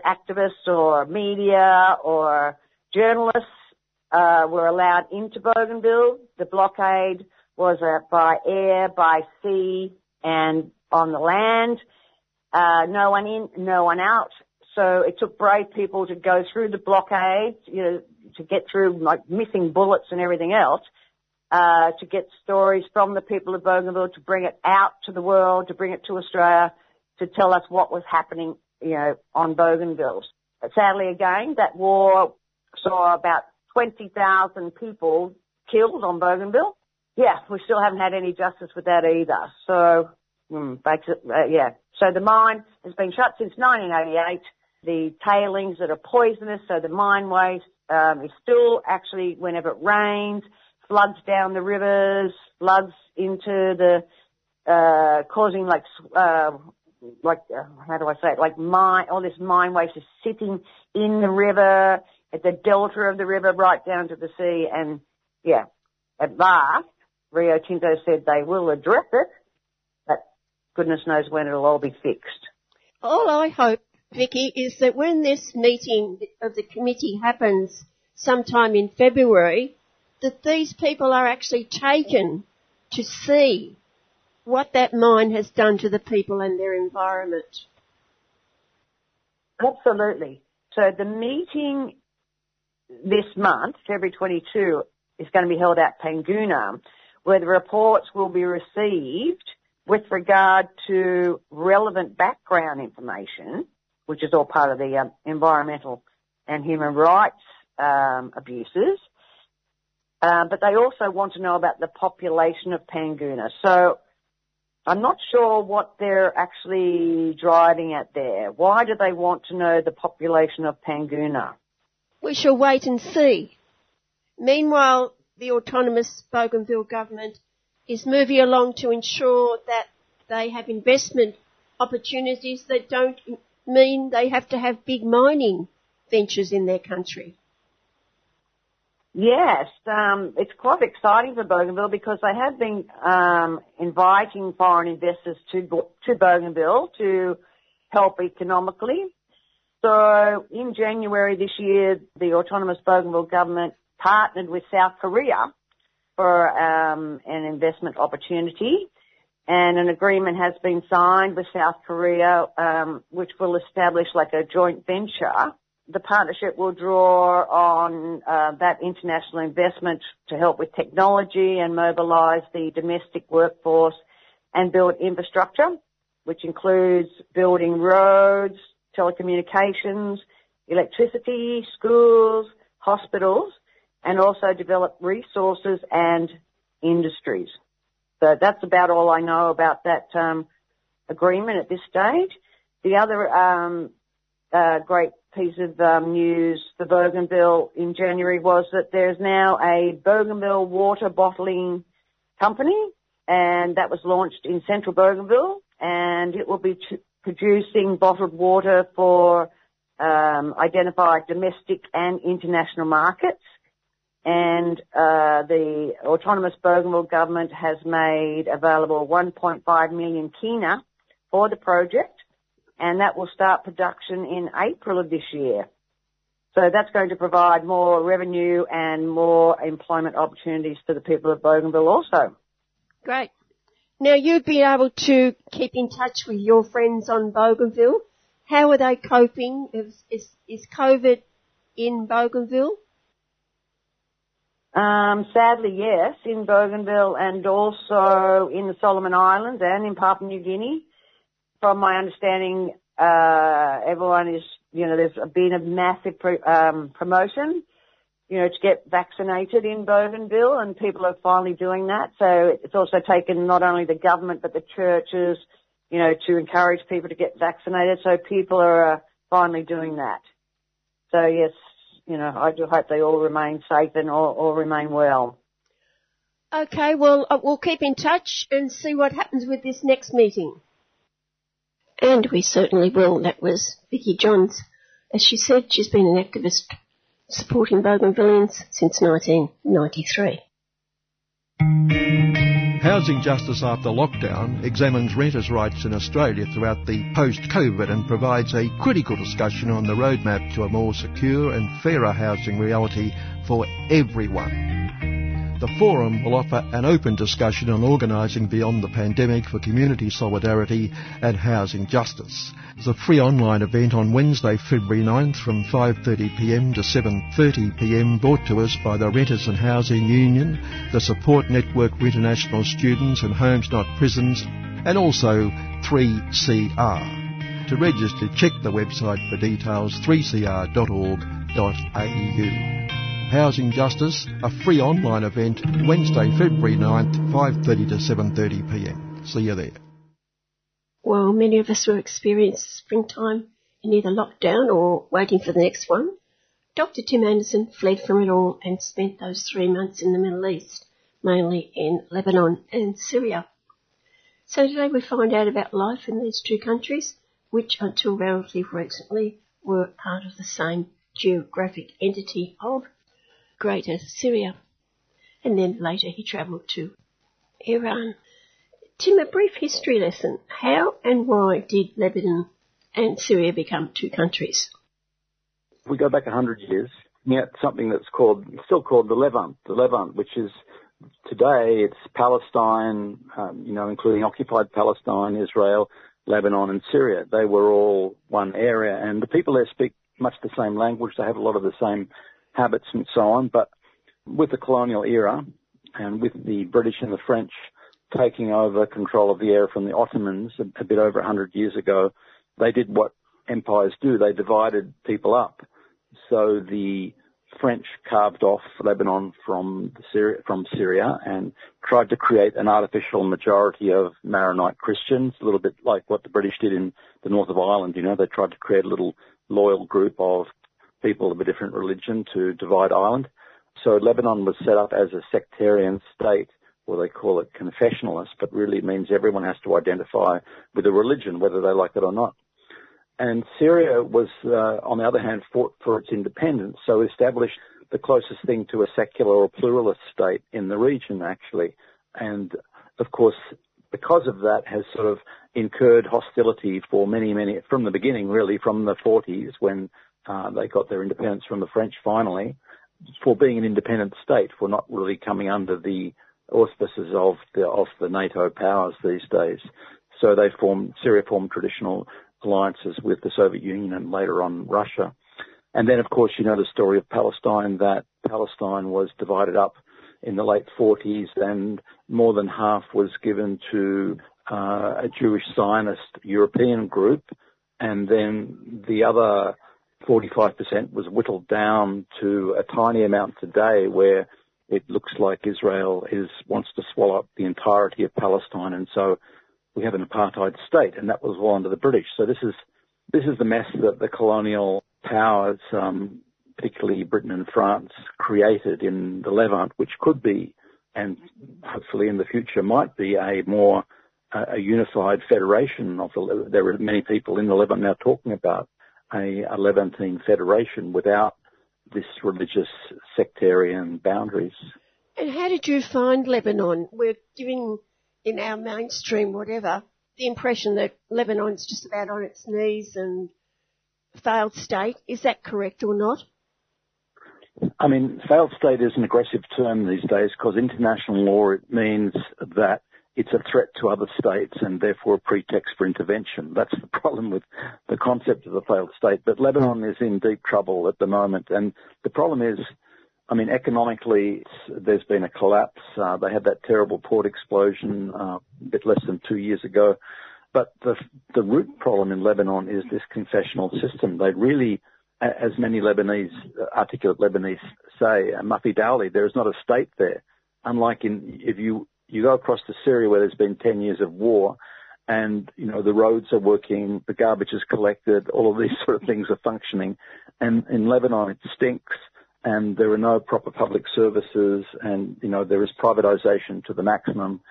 activists or media or journalists uh, were allowed into Bougainville. The blockade was uh, by air, by sea, and on the land. Uh, no one in, no one out. So it took brave people to go through the blockade, you know, to get through like missing bullets and everything else uh, to get stories from the people of Bougainville, to bring it out to the world, to bring it to Australia, to tell us what was happening, you know, on Bougainville. But sadly, again, that war saw about 20,000 people killed on Bougainville. Yeah, we still haven't had any justice with that either. So, mm, uh, yeah. So the mine has been shut since 1988. The tailings that are poisonous, so the mine waste um, is still actually, whenever it rains, floods down the rivers, floods into the, uh, causing like, uh, like, uh, how do I say it? Like mine, all this mine waste is sitting in the river, at the delta of the river, right down to the sea. And yeah, at last, Rio Tinto said they will address it, but goodness knows when it'll all be fixed. All I hope, Vicky, is that when this meeting of the committee happens sometime in February, that these people are actually taken to see what that mine has done to the people and their environment. Absolutely. So the meeting this month, February 22, is going to be held at Panguna, where the reports will be received with regard to relevant background information, which is all part of the um, environmental and human rights um, abuses. Um, but they also want to know about the population of Panguna. So I'm not sure what they're actually driving at there. Why do they want to know the population of Panguna? We shall wait and see. Meanwhile, the autonomous Bougainville government is moving along to ensure that they have investment opportunities that don't mean they have to have big mining ventures in their country. Yes, um, it's quite exciting for Bougainville because they have been um, inviting foreign investors to to Bougainville to help economically. So in January this year, the autonomous Bougainville government partnered with South Korea for um, an investment opportunity, and an agreement has been signed with South Korea, um, which will establish like a joint venture the partnership will draw on uh, that international investment to help with technology and mobilise the domestic workforce and build infrastructure, which includes building roads, telecommunications, electricity, schools, hospitals, and also develop resources and industries. So that's about all I know about that um, agreement at this stage. The other um, great piece of um, news for Bougainville in January was that there's now a Bougainville water bottling company, and that was launched in central Bougainville, and it will be t- producing bottled water for um, identified domestic and international markets. And uh, the autonomous Bougainville government has made available 1.5 million kina for the project and that will start production in April of this year. So that's going to provide more revenue and more employment opportunities for the people of Bougainville also. Great. Now you've been able to keep in touch with your friends on Bougainville. How are they coping? Is, is, is COVID in Bougainville? Um, sadly, yes, in Bougainville and also in the Solomon Islands and in Papua New Guinea from my understanding, uh, everyone is, you know, there's been a massive um, promotion, you know, to get vaccinated in Bougainville, and people are finally doing that. So it's also taken not only the government but the churches, you know, to encourage people to get vaccinated. So people are uh, finally doing that. So yes, you know, I do hope they all remain safe and all, all remain well. Okay, well, uh, we'll keep in touch and see what happens with this next meeting. And we certainly will. That was Vicky Johns. As she said, she's been an activist supporting Bougainvilleans since 1993. Housing Justice After Lockdown examines renters' rights in Australia throughout the post-COVID and provides a critical discussion on the roadmap to a more secure and fairer housing reality for everyone. The forum will offer an open discussion on organising beyond the pandemic for community solidarity and housing justice. It's a free online event on Wednesday, February 9th from 5.30pm to 7.30pm brought to us by the Renters and Housing Union, the Support Network for International Students and Homes Not Prisons, and also 3CR. To register, check the website for details 3cr.org.au. Housing Justice, a free online event, Wednesday, February 9th, 5.30 to 7.30pm. See you there. Well, many of us will experience springtime in either lockdown or waiting for the next one. Dr. Tim Anderson fled from it all and spent those three months in the Middle East, mainly in Lebanon and Syria. So today we find out about life in these two countries, which until relatively recently were part of the same geographic entity of Greater Syria. And then later he travelled to Iran. Tim, a brief history lesson. How and why did Lebanon and Syria become two countries? We go back 100 years, we had something that's called, still called the Levant, the Levant, which is today it's Palestine, um, you know, including occupied Palestine, Israel, Lebanon and Syria. They were all one area and the people there speak much the same language. They have a lot of the same habits and so on. But with the colonial era and with the British and the French taking over control of the air from the Ottomans a, bit over 100 years ago, they did what empires do. They divided people up. So the French carved off Lebanon from Syria, from Syria and tried to create an artificial majority of Maronite Christians, a little bit like what the British did in the north of Ireland. You know, they tried to create a little loyal group of people of a different religion to divide Ireland. So Lebanon was set up as a sectarian state, or they call it confessionalist, but really means everyone has to identify with a religion, whether they like it or not. And Syria was, uh, on the other hand, fought for its independence, so established the closest thing to a secular or pluralist state in the region, actually. And of course, because of that, has sort of incurred hostility for many, many, from the beginning, really, from the 40s when uh, they got their independence from the French finally, for being an independent state, for not really coming under the auspices of the, of the NATO powers these days. So they formed, Syria formed traditional alliances with the Soviet Union and later on Russia. And then, of course, you know the story of Palestine, that Palestine was divided up in the late 40s and more than half was given to uh, a Jewish Zionist European group. And then the other 45% was whittled down to a tiny amount today where it looks like Israel is, wants to swallow up the entirety of Palestine. And so we have an apartheid state, and that was all under the British. So this is this is the mess that the colonial powers, um, particularly Britain and France, created in the Levant, which could be, and hopefully in the future might be, a more uh, a unified federation of the. There are many people in the Levant now talking about a, a Levantine federation without this religious sectarian boundaries. And how did you find Lebanon? We're giving in our mainstream whatever the impression that Lebanon's just about on its knees and failed state. Is that correct or not? I mean, failed state is an aggressive term these days because international law it means that it's a threat to other states and therefore a pretext for intervention. That's the problem with the concept of a failed state. But Lebanon is in deep trouble at the moment, and the problem is I mean, economically, there's been a collapse. Uh, they had that terrible port explosion uh, a bit less than two years ago. But the the root problem in Lebanon is this confessional system. They really, as many Lebanese, articulate Lebanese say, uh, Muffy Dowley, there is not a state there. Unlike in, if you, you go across to Syria where there's been 10 years of war and, you know, the roads are working, the garbage is collected, all of these sort of things are functioning. And in Lebanon, it stinks and there are no proper public services and, you know, there is privatization to the maximum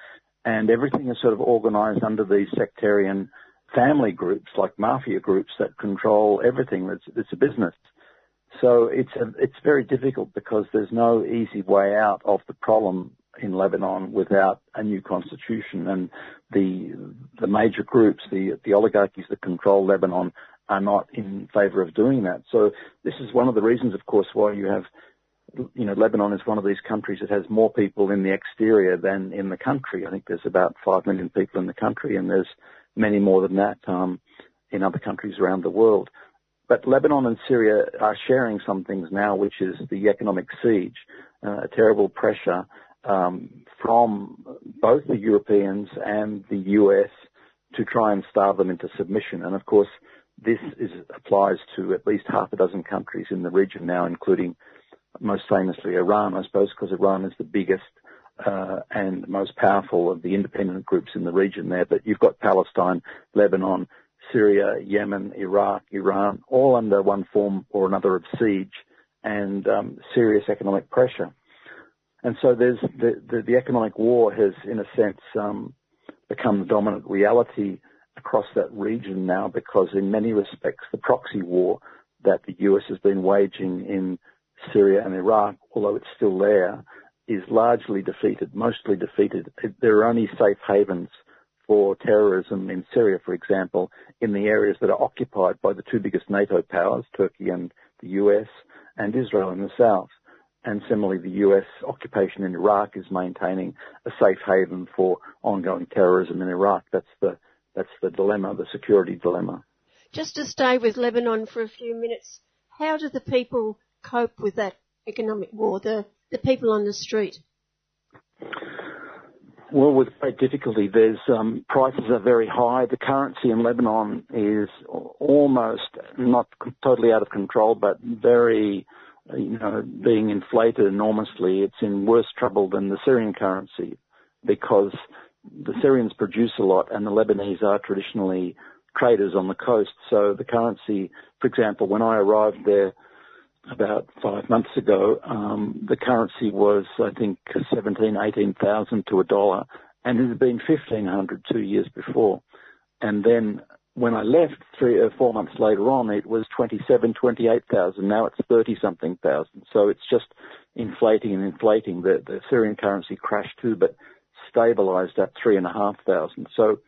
and everything is sort of organized under these sectarian family groups like mafia groups that control everything. It's, it's a business. So it's a, it's very difficult because there's no easy way out of the problem in Lebanon without a new constitution and the the major groups, the the oligarchies that control Lebanon are not in favour of doing that. So this is one of the reasons, of course, why you have, you know, Lebanon is one of these countries that has more people in the exterior than in the country. I think there's about five million people in the country, and there's many more than that um, in other countries around the world. But Lebanon and Syria are sharing some things now, which is the economic siege, uh, a terrible pressure from both the Europeans and the US to try and starve them into submission. And of course, this is, applies to at least half a dozen countries in the region now, including most famously Iran, I suppose, because Iran is the biggest uh, and most powerful of the independent groups in the region there. But you've got Palestine, Lebanon, Syria, Yemen, Iraq, Iran, all under one form or another of siege and um, serious economic pressure. And so there's the, the, the economic war has, in a sense, um, become the dominant reality across that region now because in many respects the proxy war that the US has been waging in Syria and Iraq, although it's still there, is largely defeated, mostly defeated. There are only safe havens for terrorism in Syria, for example, in the areas that are occupied by the two biggest NATO powers, Turkey and the US, and Israel in the south. And similarly, the US occupation in Iraq is maintaining a safe haven for ongoing terrorism in Iraq. That's the that's the dilemma, the security dilemma. Just to stay with Lebanon for a few minutes, how do the people cope with that economic war, the, the people on the street? Well, with great difficulty, there's um, prices are very high. The currency in Lebanon is almost not totally out of control, but very, you know, being inflated enormously. It's in worse trouble than the Syrian currency because the Syrians produce a lot and the Lebanese are traditionally traders on the coast. So the currency, for example, when I arrived there about five months ago, um, the currency was, I think, 17, 18,000 to a dollar, and it had been 1,500 two years before. And then when I left three or four months later on, it was 27, 28,000. Now it's 30 something thousand. So it's just inflating and inflating. The, the Syrian currency crashed too, but stabilized at three and a half thousand. So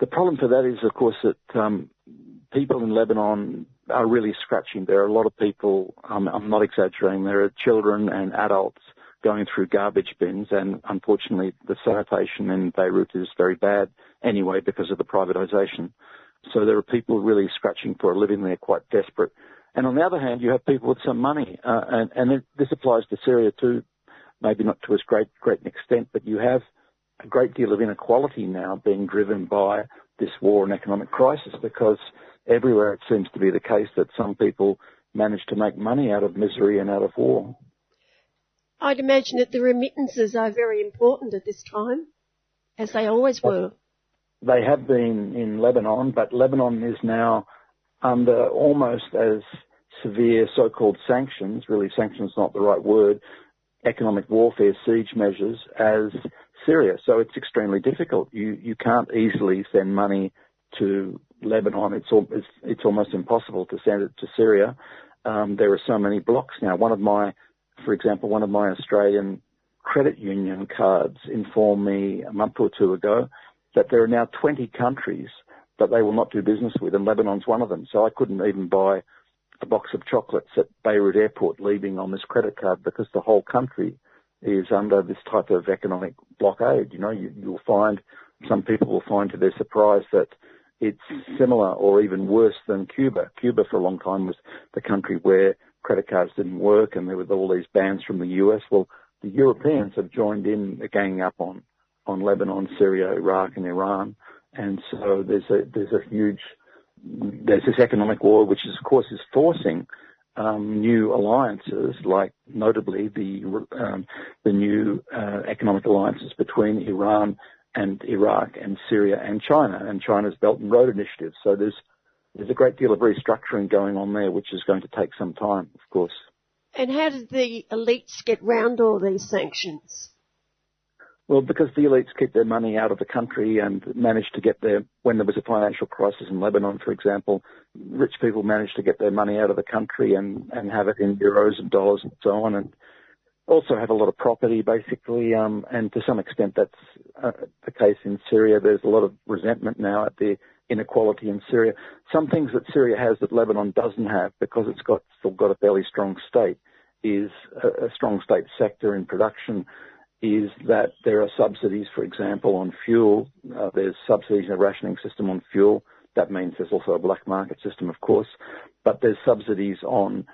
the problem for that is, of course, that um, people in Lebanon are really scratching. There are a lot of people, um, I'm not exaggerating, there are children and adults going through garbage bins and unfortunately the sanitation in Beirut is very bad anyway because of the privatization. So there are people really scratching for a living. They're quite desperate. And on the other hand, you have people with some money, uh, and, and this applies to Syria too, maybe not to as great, great an extent, but you have a great deal of inequality now being driven by this war and economic crisis because everywhere it seems to be the case that some people manage to make money out of misery and out of war. I'd imagine that the remittances are very important at this time, as they always were. They have been in Lebanon, but Lebanon is now under almost as severe so-called sanctions, really sanctions not the right word, economic warfare, siege measures as Syria. So it's extremely difficult. You, you can't easily send money to Lebanon. It's, it's, it's almost impossible to send it to Syria. Um, there are so many blocks now. One of my, for example, one of my Australian credit union cards informed me a month or two ago that there are now 20 countries that they will not do business with, and Lebanon's one of them. So I couldn't even buy a box of chocolates at Beirut Airport leaving on this credit card because the whole country is under this type of economic blockade. You know, you, you'll find some people will find to their surprise that it's similar or even worse than Cuba. Cuba for a long time was the country where credit cards didn't work and there were all these bans from the US. Well, the Europeans have joined in ganging up on, on Lebanon, Syria, Iraq and Iran. And so there's a, there's a huge, there's this economic war, which is, of course is forcing um, new alliances, like notably the um, the new uh, economic alliances between Iran and Iraq and Syria and China and China's Belt and Road Initiative. So there's there's a great deal of restructuring going on there, which is going to take some time, of course. And how did the elites get round all these sanctions? Well, because the elites keep their money out of the country and managed to get their, when there was a financial crisis in Lebanon, for example, rich people managed to get their money out of the country and, and have it in euros and dollars and so on. And also have a lot of property, basically, um, and to some extent that's uh, the case in Syria. There's a lot of resentment now at the inequality in Syria. Some things that Syria has that Lebanon doesn't have because it's got still got a fairly strong state is a, a strong state sector in production. Is that there are subsidies, for example, on fuel. Uh, there's subsidies in rationing system on fuel. That means there's also a black market system, of course, but there's subsidies on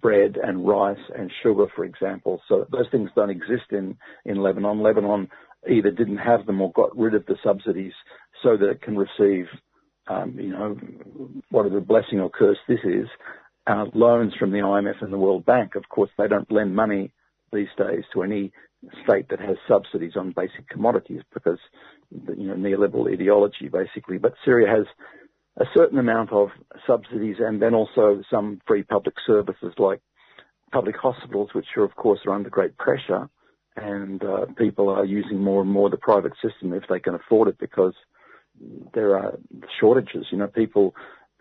bread and rice and sugar, for example. So those things don't exist in, in Lebanon. Lebanon either didn't have them or got rid of the subsidies so that it can receive, um, you know, whatever blessing or curse this is, uh, loans from the IMF and the World Bank. Of course, they don't lend money these days to any state that has subsidies on basic commodities because, you know, neoliberal ideology basically. But Syria has a certain amount of subsidies and then also some free public services like public hospitals, which are of course are under great pressure, and uh, people are using more and more the private system if they can afford it because there are shortages. You know, people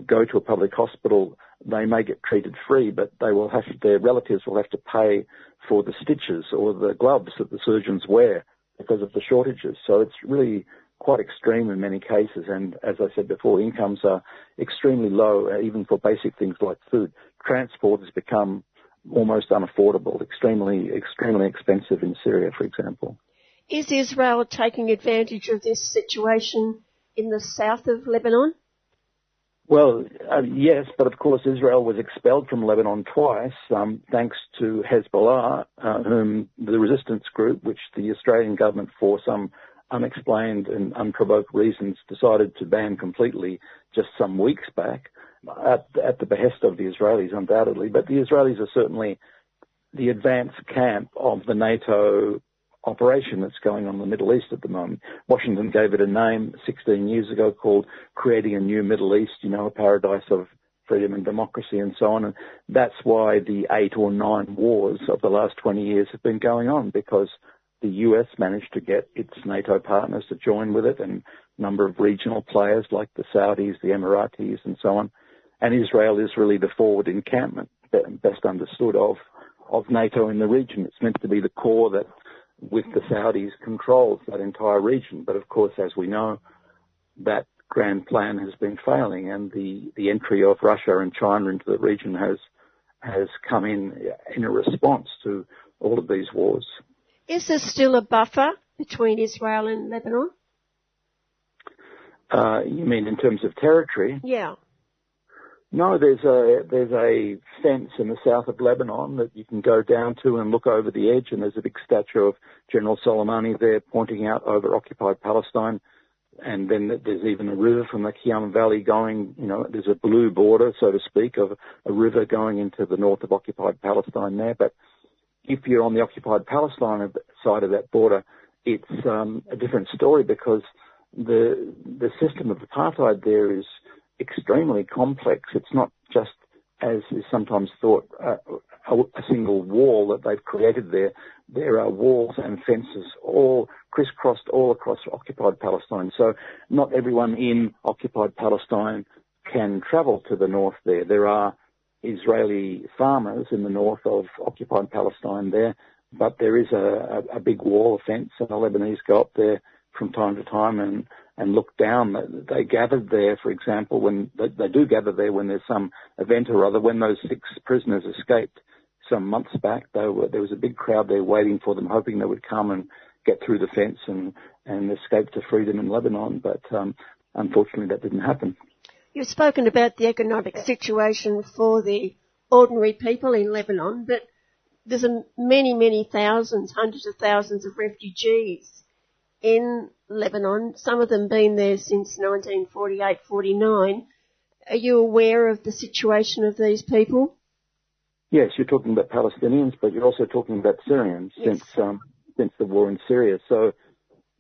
go to a public hospital, they may get treated free, but they will have their relatives will have to pay for the stitches or the gloves that the surgeons wear because of the shortages. So it's really quite extreme in many cases. And as I said before, incomes are extremely low, uh, even for basic things like food. Transport has become almost unaffordable, extremely, extremely expensive in Syria, for example. Is Israel taking advantage of this situation in the south of Lebanon? Well, uh, yes, but of course Israel was expelled from Lebanon twice, um, thanks to Hezbollah, uh, whom the resistance group, which the Australian government for some unexplained and unprovoked reasons, decided to ban completely just some weeks back at, at the behest of the Israelis, undoubtedly. But the Israelis are certainly the advance camp of the NATO operation that's going on in the Middle East at the moment. Washington gave it a name 16 years ago called Creating a New Middle East, you know, a paradise of freedom and democracy and so on. And that's why the eight or nine wars of the last 20 years have been going on because the US managed to get its NATO partners to join with it and a number of regional players like the Saudis, the Emiratis and so on. And Israel is really the forward encampment, best understood of, of NATO in the region. It's meant to be the core that with the Saudis controls that entire region. But of course, as we know, that grand plan has been failing and the, the entry of Russia and China into the region has, has come in in a response to all of these wars. Is there still a buffer between Israel and Lebanon? Uh, you mean in terms of territory? Yeah. No, there's a there's a fence in the south of Lebanon that you can go down to and look over the edge, and there's a big statue of General Soleimani there pointing out over occupied Palestine. And then there's even a river from the Khiam Valley going, you know, there's a blue border, so to speak, of a river going into the north of occupied Palestine there. But if you're on the occupied Palestine side of that border, it's um, a different story because the the system of apartheid there is extremely complex. It's not just, as is sometimes thought, a, a, single wall that they've created there. There are walls and fences all crisscrossed all across occupied Palestine. So not everyone in occupied Palestine can travel to the north there. There are Israeli farmers in the north of occupied Palestine there, but there is a, a, a big wall, fence, and the Lebanese go up there from time to time and and look down. They gathered there, for example, when they, they do gather there when there's some event or other. When those six prisoners escaped some months back, were, there was a big crowd there waiting for them, hoping they would come and get through the fence and and escape to freedom in Lebanon. But um, unfortunately, that didn't happen. You've spoken about the economic situation for the ordinary people in Lebanon, but there's many, many thousands, hundreds of thousands of refugees in Lebanon, some of them been there since 1948, 49. Are you aware of the situation of these people? Yes, you're talking about Palestinians, but you're also talking about Syrians yes. since um, since the war in Syria. So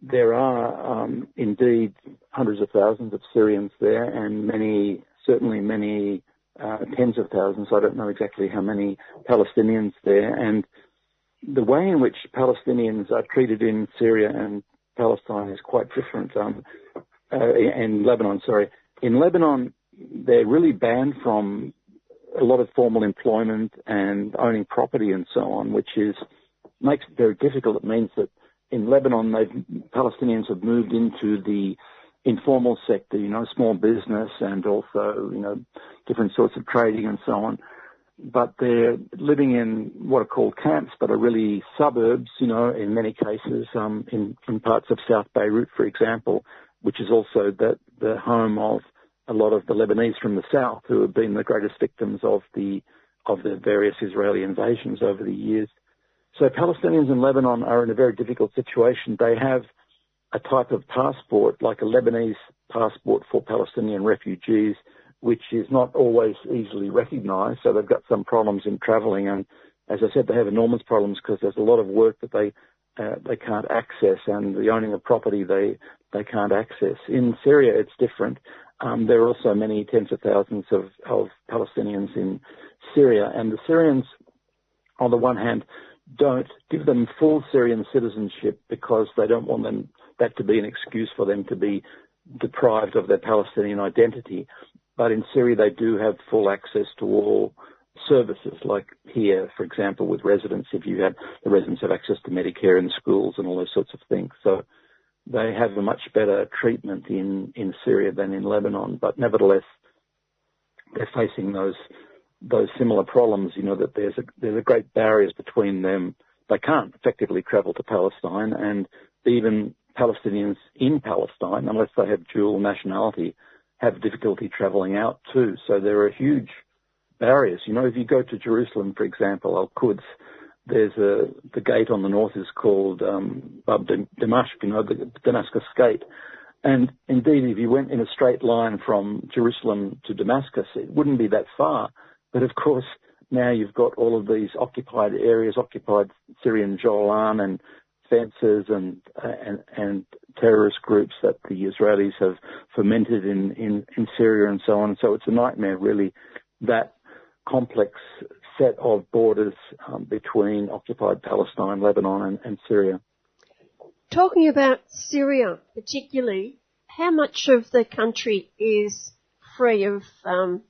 there are um, indeed hundreds of thousands of Syrians there, and many, certainly many uh, tens of thousands. I don't know exactly how many Palestinians there, and the way in which Palestinians are treated in Syria and Palestine is quite different. Um, uh, in Lebanon, sorry. In Lebanon, they're really banned from a lot of formal employment and owning property and so on, which is makes it very difficult. It means that in Lebanon, Palestinians have moved into the informal sector, you know, small business and also, you know, different sorts of trading and so on but they're living in what are called camps, but are really suburbs, you know, in many cases, um, in, in parts of South Beirut, for example, which is also the, the home of a lot of the Lebanese from the south who have been the greatest victims of the, of the various Israeli invasions over the years. So Palestinians in Lebanon are in a very difficult situation. They have a type of passport, like a Lebanese passport for Palestinian refugees, which is not always easily recognised. So they've got some problems in travelling, and as I said, they have enormous problems because there's a lot of work that they uh, they can't access, and the owning of property they they can't access. In Syria, it's different. Um, there are also many tens of thousands of, of Palestinians in Syria, and the Syrians, on the one hand, don't give them full Syrian citizenship because they don't want them that to be an excuse for them to be deprived of their Palestinian identity. But in Syria, they do have full access to all services, like here, for example, with residents, if you have, the residents have access to Medicare and schools and all those sorts of things. So they have a much better treatment in, in Syria than in Lebanon, but nevertheless, they're facing those, those similar problems, you know, that there's a, there's a great barriers between them. They can't effectively travel to Palestine and even Palestinians in Palestine, unless they have dual nationality, have difficulty travelling out too. So there are huge barriers. You know, if you go to Jerusalem, for example, Al Quds, there's a the gate on the north is called um, Bab you know, the Damascus Gate. And indeed, if you went in a straight line from Jerusalem to Damascus, it wouldn't be that far. But of course, now you've got all of these occupied areas, occupied Syrian Jolan and fences and, and, and terrorist groups that the Israelis have fomented in, in, in Syria and so on. So it's a nightmare, really, that complex set of borders um, between occupied Palestine, Lebanon, and, and Syria. Talking about Syria particularly, how much of the country is free of um,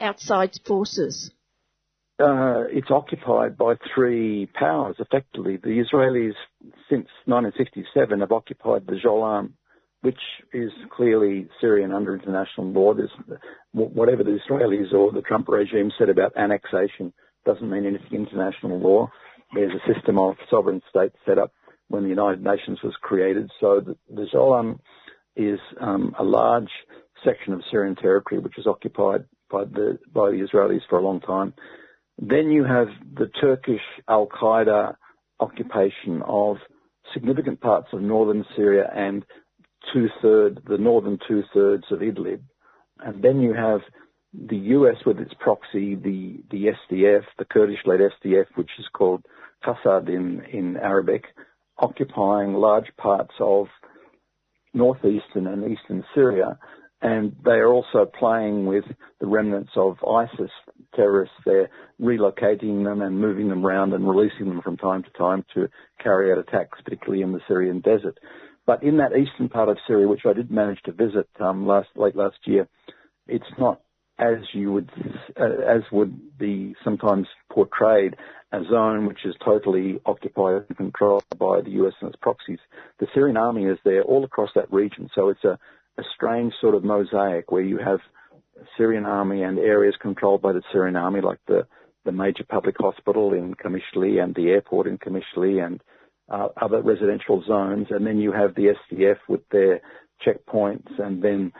outside forces? Uh, it's occupied by three powers, effectively. The Israelis, since 1967, have occupied the Golan, which is clearly Syrian under international law. There's, whatever the Israelis or the Trump regime said about annexation doesn't mean anything international law. There's a system of sovereign states set up when the United Nations was created. So the, the Golan is um, a large section of Syrian territory which is occupied by the by the Israelis for a long time. Then you have the Turkish Al Qaeda occupation of significant parts of northern Syria and two thirds, the northern two thirds of Idlib. And then you have the US with its proxy, the, the SDF, the Kurdish led SDF, which is called Qassad in, in Arabic, occupying large parts of northeastern and eastern Syria. And they are also playing with the remnants of ISIS terrorists there, relocating them and moving them around and releasing them from time to time to carry out attacks, particularly in the Syrian desert. But in that eastern part of Syria, which I did manage to visit um, last late last year, it's not as you would uh, as would be sometimes portrayed a zone which is totally occupied and controlled by the US and its proxies. The Syrian army is there all across that region, so it's a, a strange sort of mosaic where you have Syrian army and areas controlled by the Syrian army, like the, the major public hospital in Qamishli and the airport in Qamishli and uh, other residential zones. And then you have the SDF with their checkpoints. And then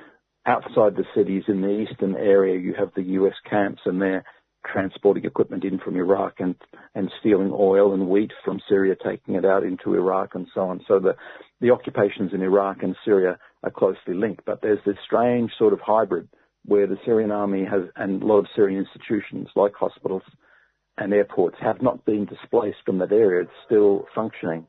outside the cities in the eastern area, you have the US camps and they're transporting equipment in from Iraq and, and stealing oil and wheat from Syria, taking it out into Iraq and so on. So the, the occupations in Iraq and Syria are closely linked, but there's this strange sort of hybrid where the Syrian army has, and a lot of Syrian institutions like hospitals and airports have not been displaced from that area. It's still functioning.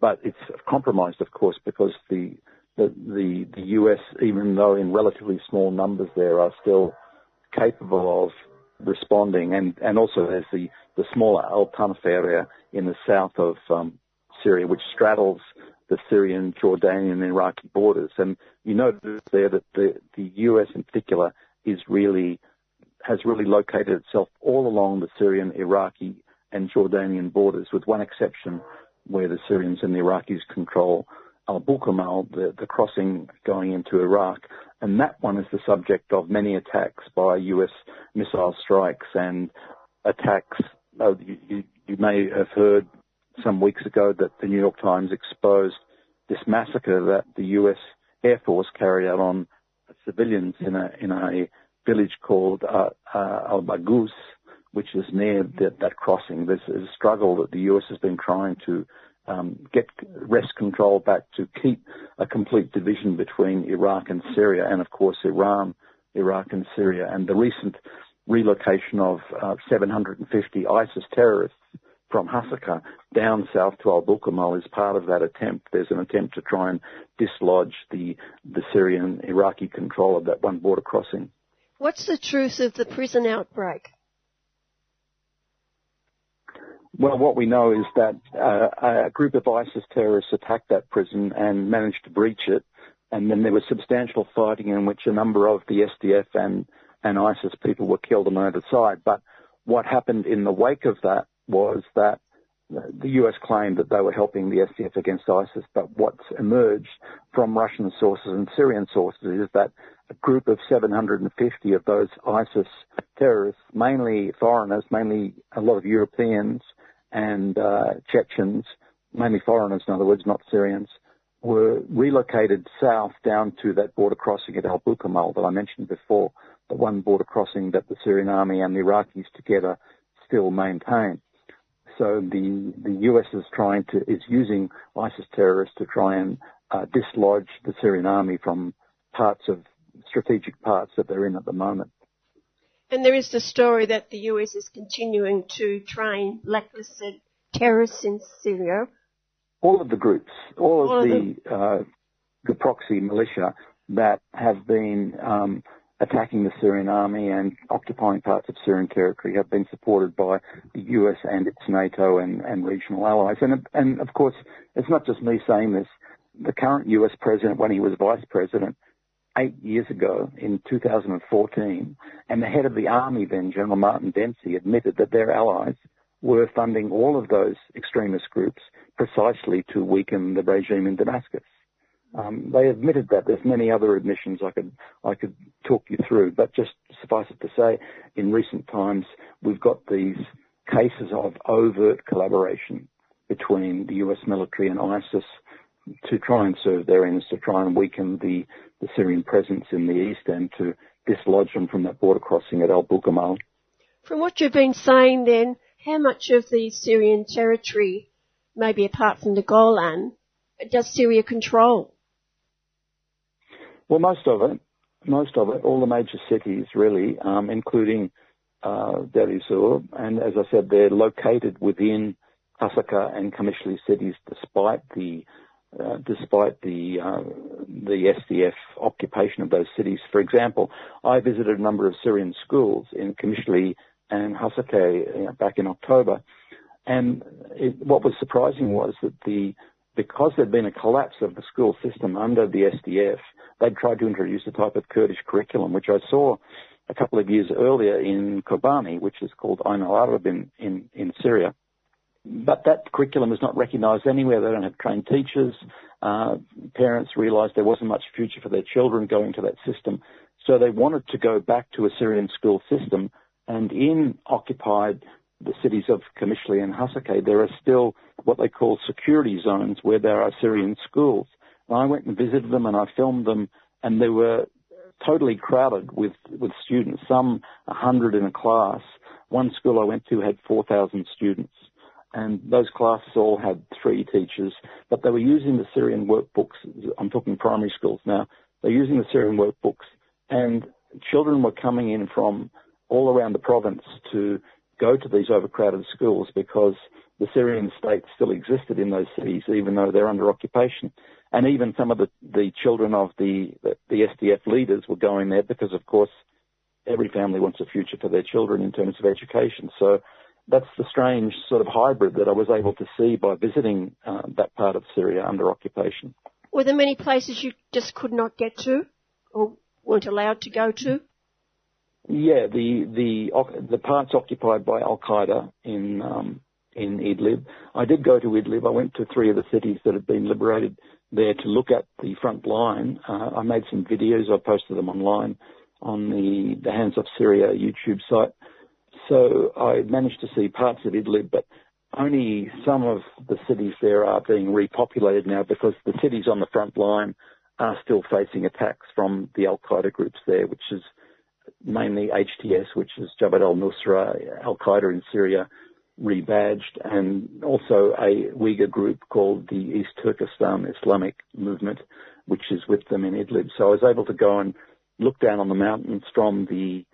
But it's compromised, of course, because the, the, the, the US, even though in relatively small numbers there, are still capable of responding. And, and also there's the, the smaller Al Tanf area in the south of um, Syria, which straddles the Syrian, Jordanian, and Iraqi borders. And you notice there that the, the US in particular is really, has really located itself all along the Syrian, Iraqi, and Jordanian borders, with one exception where the Syrians and the Iraqis control Al Bukamal, the, the crossing going into Iraq. And that one is the subject of many attacks by US missile strikes and attacks. Uh, you, you, you may have heard some weeks ago that the New York Times exposed this massacre that the U.S. Air Force carried out on civilians in a in a village called uh, uh, Al Baghous, which is near that, that crossing. is a struggle that the U.S. has been trying to um, get wrest control back to keep a complete division between Iraq and Syria, and of course Iran, Iraq and Syria, and the recent relocation of uh, 750 ISIS terrorists from Hasaka down south to Al Bukamal is part of that attempt. There's an attempt to try and dislodge the, the Syrian Iraqi control of that one border crossing. What's the truth of the prison outbreak? Well, what we know is that uh, a group of ISIS terrorists attacked that prison and managed to breach it, and then there was substantial fighting in which a number of the SDF and, and ISIS people were killed on either side. But what happened in the wake of that was that the US claimed that they were helping the SDF against ISIS, but what's emerged from Russian sources and Syrian sources is that a group of 750 of those ISIS terrorists, mainly foreigners, mainly a lot of Europeans and uh, Chechens, mainly foreigners in other words, not Syrians, were relocated south down to that border crossing at Al Bukamal that I mentioned before, the one border crossing that the Syrian army and the Iraqis together still maintain. So the the US is trying to is using ISIS terrorists to try and uh, dislodge the Syrian army from parts of strategic parts that they're in at the moment. And there is the story that the US is continuing to train blacklisted terrorists in Syria. All of the groups, all, all of, the the, uh, the proxy militia that have been um, attacking the Syrian army and occupying parts of Syrian territory have been supported by the US and its NATO and, and regional allies. And, and of course, it's not just me saying this. The current US president, when he was vice president, eight years ago in 2014, and the head of the army then, General Martin Dempsey, admitted that their allies were funding all of those extremist groups precisely to weaken the regime in Damascus. Um, they admitted that. There's many other admissions I could I could talk you through, but just suffice it to say, in recent times we've got these cases of overt collaboration between the U.S. military and ISIS to try and serve their ends, to try and weaken the, the Syrian presence in the east and to dislodge them from that border crossing at Al Bukamal. From what you've been saying then, how much of the Syrian territory, maybe apart from the Golan, does Syria control? Well, most of it, most of it, all the major cities really, um, including uh, and as I said, they're located within Hasaka and Qamishli cities, despite the uh, despite the uh, the SDF occupation of those cities. For example, I visited a number of Syrian schools in Qamishli and Hasaka uh, back in October, and it, what was surprising was that the because there'd been a collapse of the school system under the SDF, they'd tried to introduce a type of Kurdish curriculum, which I saw a couple of years earlier in Kobani, which is called Ain al-Arab in, in, in Syria. But that curriculum is not recognised anywhere. They don't have trained teachers. Uh, parents realised there wasn't much future for their children going to that system. So they wanted to go back to a Syrian school system. And in occupied the cities of Qamishli and Hasakeh, there are still what they call security zones where there are Syrian schools. And I went and visited them and I filmed them and they were totally crowded with, with students, some 100 in a class. One school I went to had 4,000 students and those classes all had three teachers, but they were using the Syrian workbooks. I'm talking primary schools now. They're using the Syrian workbooks and children were coming in from all around the province to go to these overcrowded schools because the Syrian state still existed in those cities, even though they're under occupation. And even some of the, the children of the, the, the SDF leaders were going there because, of course, every family wants a future for their children in terms of education. So that's the strange sort of hybrid that I was able to see by visiting uh, that part of Syria under occupation. Were there many places you just could not get to or weren't allowed to go to? Yeah, the the the parts occupied by Al Qaeda in um, in Idlib. I did go to Idlib. I went to three of the cities that had been liberated there to look at the front line. Uh, I made some videos. I posted them online on the the Hands Off Syria YouTube site. So I managed to see parts of Idlib, but only some of the cities there are being repopulated now because the cities on the front line are still facing attacks from the Al Qaeda groups there, which is mainly HTS, which is Jabhat al-Nusra, Al-Qaeda in Syria, rebadged, and also a Uyghur group called the East Turkestan Islamic Movement, which is with them in Idlib. So I was able to go and look down on the mountains from the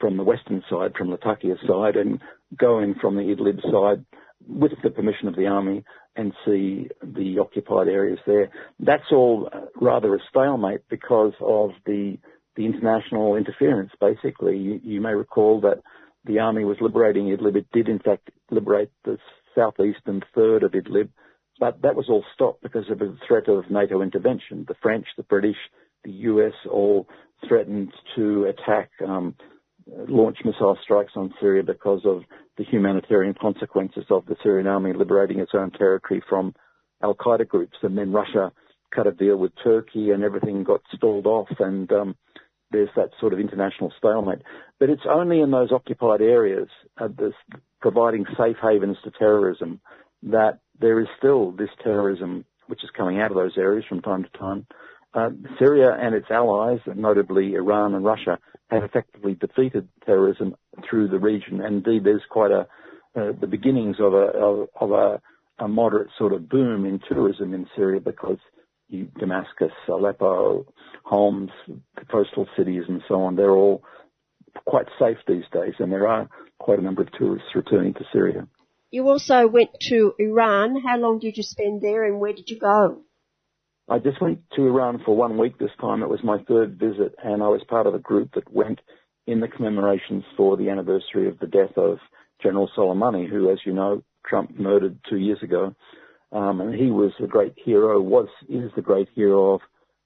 from the western side, from the Latakia side, and go in from the Idlib side with the permission of the army and see the occupied areas there. That's all rather a stalemate because of the the international interference, basically. You, you, may recall that the army was liberating Idlib. It did, in fact, liberate the southeastern third of Idlib, but that was all stopped because of the threat of NATO intervention. The French, the British, the US all threatened to attack, um, launch missile strikes on Syria because of the humanitarian consequences of the Syrian army liberating its own territory from Al Qaeda groups. And then Russia cut a deal with Turkey and everything got stalled off. And um, there's that sort of international stalemate. But it's only in those occupied areas, uh, this, providing safe havens to terrorism, that there is still this terrorism which is coming out of those areas from time to time. Uh, Syria and its allies, notably Iran and Russia, have effectively defeated terrorism through the region. And indeed, there's quite a, uh, the beginnings of a of, of a, a, moderate sort of boom in tourism in Syria because Damascus, Aleppo, Homs, the coastal cities, and so on, they're all quite safe these days, and there are quite a number of tourists returning to Syria. You also went to Iran. How long did you spend there, and where did you go? I just went to Iran for one week this time. It was my third visit, and I was part of a group that went in the commemorations for the anniversary of the death of General Soleimani, who, as you know, Trump murdered two years ago. Um, and he was a great hero, was, is the great hero of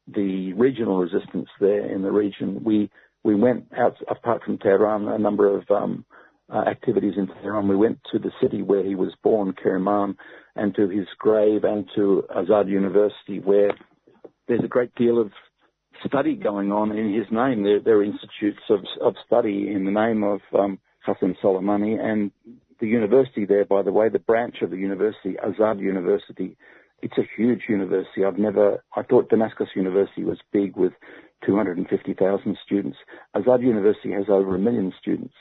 the regional resistance there in the region. We, we went out, apart from Tehran, a number of, um, uh, activities in Tehran. We went to the city where he was born, Kerman, and to his grave and to Azad University where there's a great deal of study going on in his name. There, there are institutes of, of study in the name of um, Hassan Soleimani and the university there, by the way, the branch of the university, Azad University, it's a huge university. I've never, I thought Damascus University was big with 250,000 students. Azad University has over a million students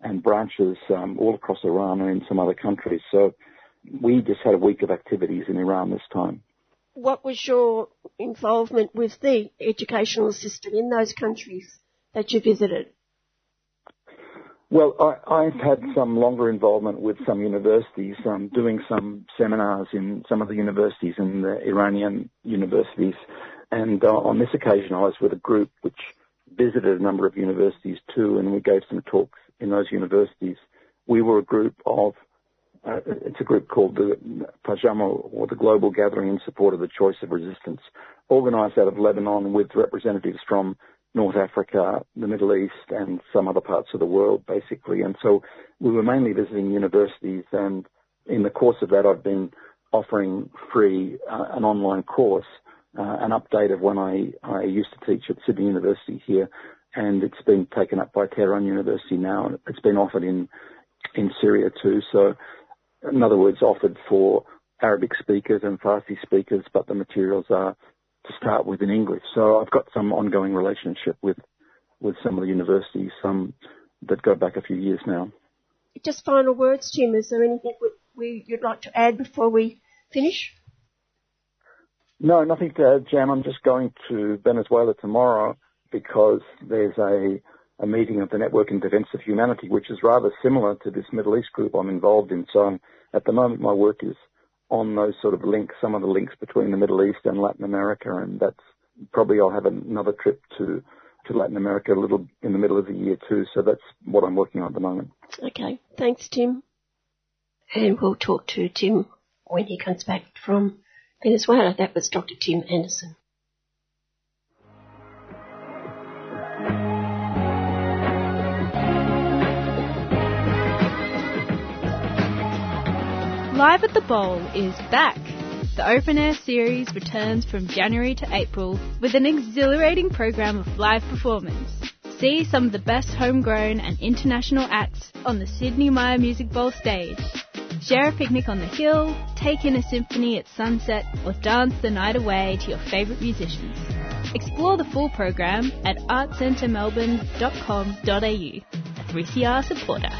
and branches um, all across Iran and in some other countries. So we just had a week of activities in Iran this time. What was your involvement with the educational system in those countries that you visited? Well, I, have had some longer involvement with some universities, um, doing some seminars in some of the universities in the Iranian universities. And uh, on this occasion, I was with a group which visited a number of universities too, and we gave some talks in those universities. We were a group of, uh, it's a group called the Pajama, or the Global Gathering in Support of the Choice of Resistance, organized out of Lebanon with representatives from North Africa, the Middle East, and some other parts of the world, basically. And so we were mainly visiting universities, and in the course of that, I've been offering free uh, an online course, uh, an update of when I, I used to teach at Sydney University here, and it's been taken up by Tehran University now. and It's been offered in in Syria too. So, in other words, offered for Arabic speakers and Farsi speakers, but the materials are to start with in English. So I've got some ongoing relationship with with some of the universities, some that go back a few years now. Just final words, Tim. Is there anything we, we, you'd like to add before we finish? No, nothing to add, Jan. I'm just going to Venezuela tomorrow because there's a, a meeting of the Network in Defense of Humanity, which is rather similar to this Middle East group I'm involved in. So at the moment, my work is on those sort of links, some of the links between the Middle East and Latin America, and that's probably I'll have another trip to to Latin America a little in the middle of the year too. So that's what I'm working on at the moment. Okay, thanks, Tim. And we'll talk to Tim when he comes back from Venezuela. That was Dr. Tim Anderson. Live at the Bowl is back. The Open Air series returns from January to April with an exhilarating program of live performance. See some of the best homegrown and international acts on the Sydney Myer Music Bowl stage. Share a picnic on the hill, take in a symphony at sunset, or dance the night away to your favourite musicians. Explore the full program at artscentremelbourne.com.au, a 3CR supporter.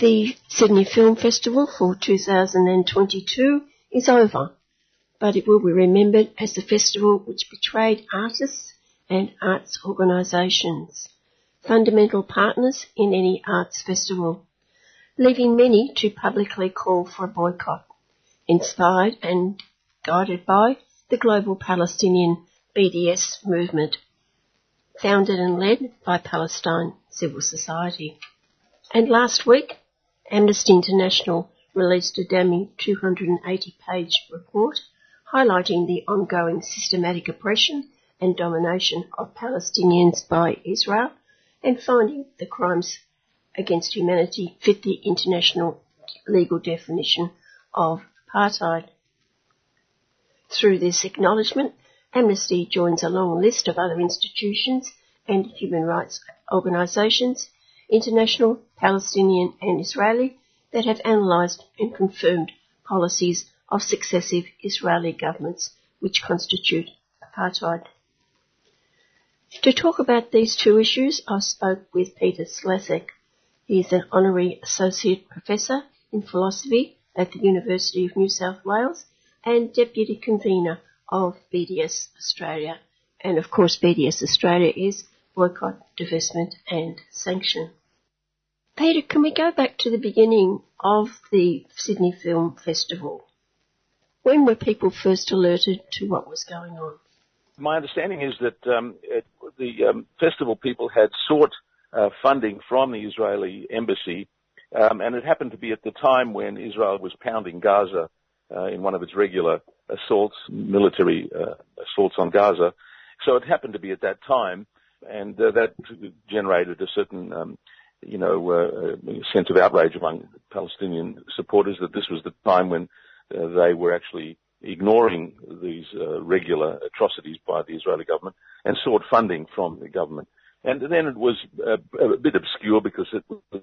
The Sydney Film Festival for 2022 is over, but it will be remembered as the festival which betrayed artists and arts organisations, fundamental partners in any arts festival, leaving many to publicly call for a boycott, inspired and guided by the global Palestinian BDS movement, founded and led by Palestine Civil Society. And last week, Amnesty International released a damning 280 page report highlighting the ongoing systematic oppression and domination of Palestinians by Israel and finding the crimes against humanity fit the international legal definition of apartheid. Through this acknowledgement, Amnesty joins a long list of other institutions and human rights organisations international, Palestinian and Israeli, that have analysed and confirmed policies of successive Israeli governments which constitute apartheid. To talk about these two issues, I spoke with Peter Slezak. is an honorary associate professor in philosophy at the University of New South Wales and deputy convener of BDS Australia. And of course, BDS Australia is boycott, divestment and sanction. Peter, can we go back to the beginning of the Sydney Film Festival? When were people first alerted to what was going on? My understanding is that um, it, the um, festival people had sought uh, funding from the Israeli embassy, um, and it happened to be at the time when Israel was pounding Gaza uh, in one of its regular assaults, military uh, assaults on Gaza. So it happened to be at that time, and uh, that generated a certain, um, you know, uh, sense of outrage among Palestinian supporters that this was the time when uh, they were actually ignoring these uh, regular atrocities by the Israeli government and sought funding from the government. And then it was a, a bit obscure because it was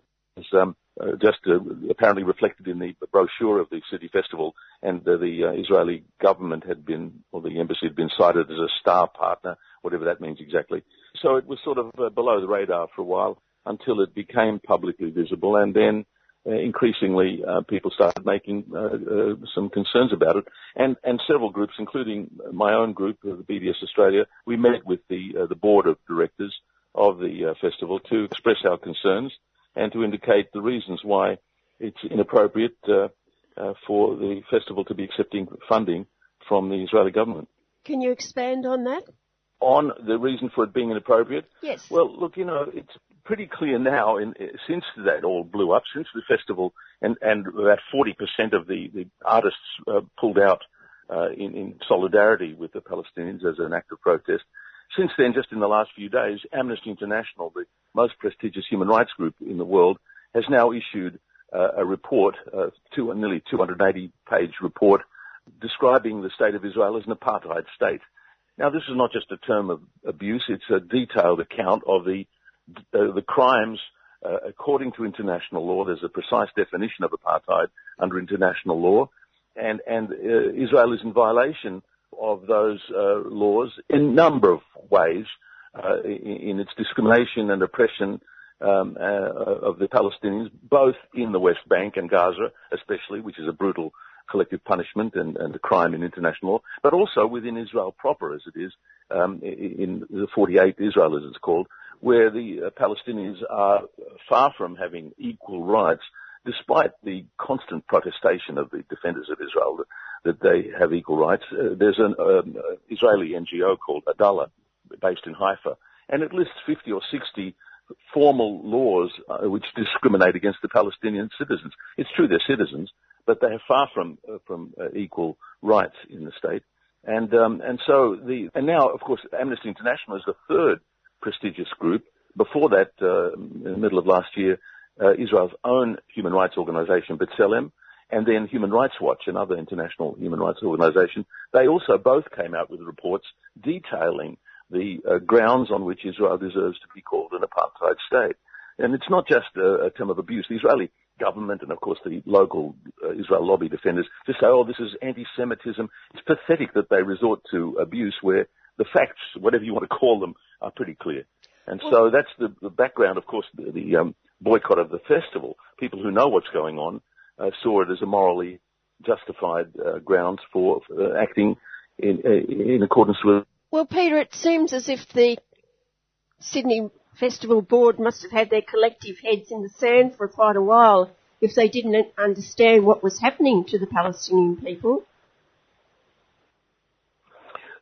um, uh, just uh, apparently reflected in the brochure of the city festival, and uh, the Israeli government had been, or the embassy had been cited as a star partner, whatever that means exactly. So it was sort of below the radar for a while until it became publicly visible, and then uh, increasingly uh, people started making uh, some concerns about it, and and several groups, including my own group, the BDS Australia, we met with the the board of directors of the festival to express our concerns and to indicate the reasons why it's inappropriate for the festival to be accepting funding from the Israeli government. Can you expand on that? On the reason for it being inappropriate? Yes. Well, look, you know, it's pretty clear now, in, since that all blew up, since the festival, and, and about 40% of the, the artists uh, pulled out uh, in, in solidarity with the Palestinians as an act of protest. Since then, just in the last few days, Amnesty International, the most prestigious human rights group in the world, has now issued uh, a report, uh, two, a nearly 280 page report, describing the state of Israel as an apartheid state. Now, this is not just a term of abuse, it's a detailed account of the uh, the crimes uh, according to international law. There's a precise definition of apartheid under international law, and and uh, Israel is in violation of those uh, laws in a number of ways, uh, in, in, its discrimination and oppression um, of the Palestinians, both in the West Bank and Gaza, especially, which is a brutal collective punishment and, and a crime in international law, but also within Israel proper, as it is um, in the 48 Israel, as it's called, where the uh, Palestinians are far from having equal rights, despite the constant protestation of the defenders of Israel that, that they have equal rights. Uh, there's an um, Israeli NGO called Adalah, based in Haifa, and it lists 50 or 60 formal laws uh, which discriminate against the Palestinian citizens. It's true they're citizens, but they are far from uh, from uh, equal rights in the state. And um, and so the and now of course Amnesty International is the third prestigious group. Before that, uh, in the middle of last year, uh, Israel's own human rights organization, B'Tselem, and then Human Rights Watch, another international human rights organization, they also both came out with reports detailing the uh, grounds on which Israel deserves to be called an apartheid state. And it's not just a, a term of abuse. The Israeli government and of course the local uh, Israel lobby defenders to say, oh, this is anti-Semitism. It's pathetic that they resort to abuse where the facts, whatever you want to call them, are pretty clear. And so that's the, the background, of course, the, the um, boycott of the festival. People who know what's going on uh, saw it as a morally justified uh, grounds for uh, acting in, uh, in accordance with. Well, Peter, it seems as if the Sydney Festival Board must have had their collective heads in the sand for quite a while if they didn't understand what was happening to the Palestinian people.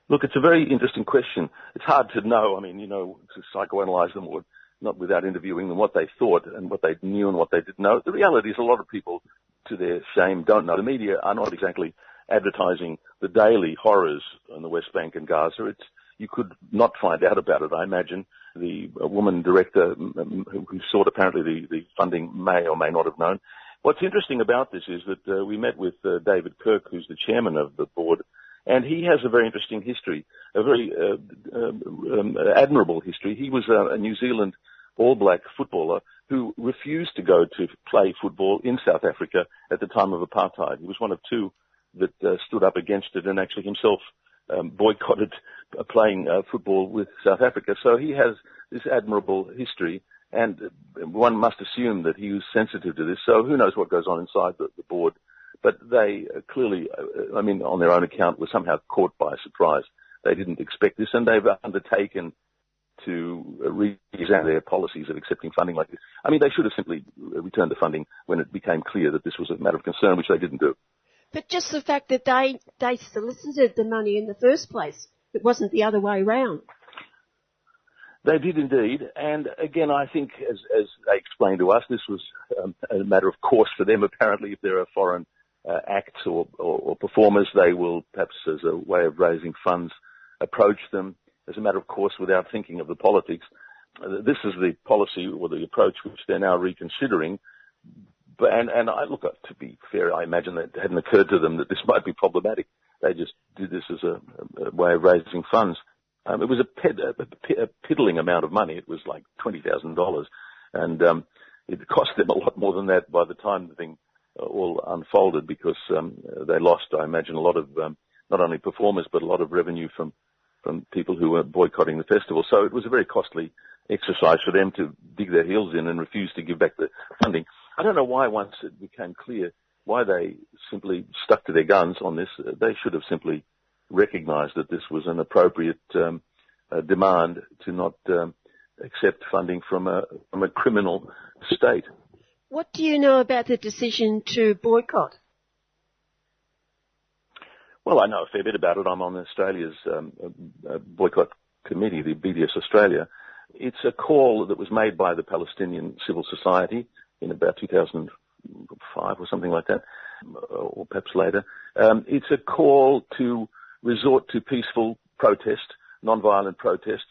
Look, it's a very interesting question. It's hard to know. I mean, you know, to psychoanalyze them or not without interviewing them what they thought and what they knew and what they didn't know. The reality is a lot of people, to their shame, don't know. The media are not exactly advertising the daily horrors in the West Bank and Gaza. It's, you could not find out about it, I imagine. The woman director who, sought apparently the, the funding may or may not have known. What's interesting about this is that uh, we met with uh, David Kirk, who's the chairman of the board, and he has a very interesting history, a very uh, um, um, admirable history. He was a, a New Zealand All Black footballer who refused to go to play football in South Africa at the time of apartheid. He was one of two that uh, stood up against it and actually himself um, boycotted uh, playing uh, football with South Africa. So he has this admirable history, and one must assume that he was sensitive to this. So who knows what goes on inside the, the board? But they uh, clearly, uh, I mean, on their own account, were somehow caught by surprise. They didn't expect this, and they've undertaken to re-examine their policies of accepting funding like this. I mean, they should have simply returned the funding when it became clear that this was a matter of concern, which they didn't do. But just the fact that they, they solicited the money in the first place, it wasn't the other way round. They did indeed, and again, I think, as, as they explained to us, this was um, a matter of course for them. Apparently, if they're a foreign uh, acts or, or, or, performers, they will perhaps, as a way of raising funds, approach them as a matter of course without thinking of the politics. Uh, this is the policy or the approach which they're now reconsidering. But, and, and I look, to be fair, I imagine that it hadn't occurred to them that this might be problematic. They just did this as a, a way of raising funds. Um, it was a, ped, a, a, piddling amount of money. It was like twenty thousand dollars, and um, it cost them a lot more than that by the time the thing uh, all unfolded because um, they lost, I imagine, a lot of um, not only performers but a lot of revenue from from people who were boycotting the festival. So it was a very costly exercise for them to dig their heels in and refuse to give back the funding. I don't know why once it became clear why they simply stuck to their guns on this. They should have simply recognised that this was an appropriate um, uh, demand to not um, accept funding from a from a criminal state. What do you know about the decision to boycott? Well, I know a fair bit about it. I'm on Australia's um, uh, boycott committee, the BDS Australia. It's a call that was made by the Palestinian civil society in about 2005 or something like that, or perhaps later. Um, it's a call to resort to peaceful protest, non-violent protest,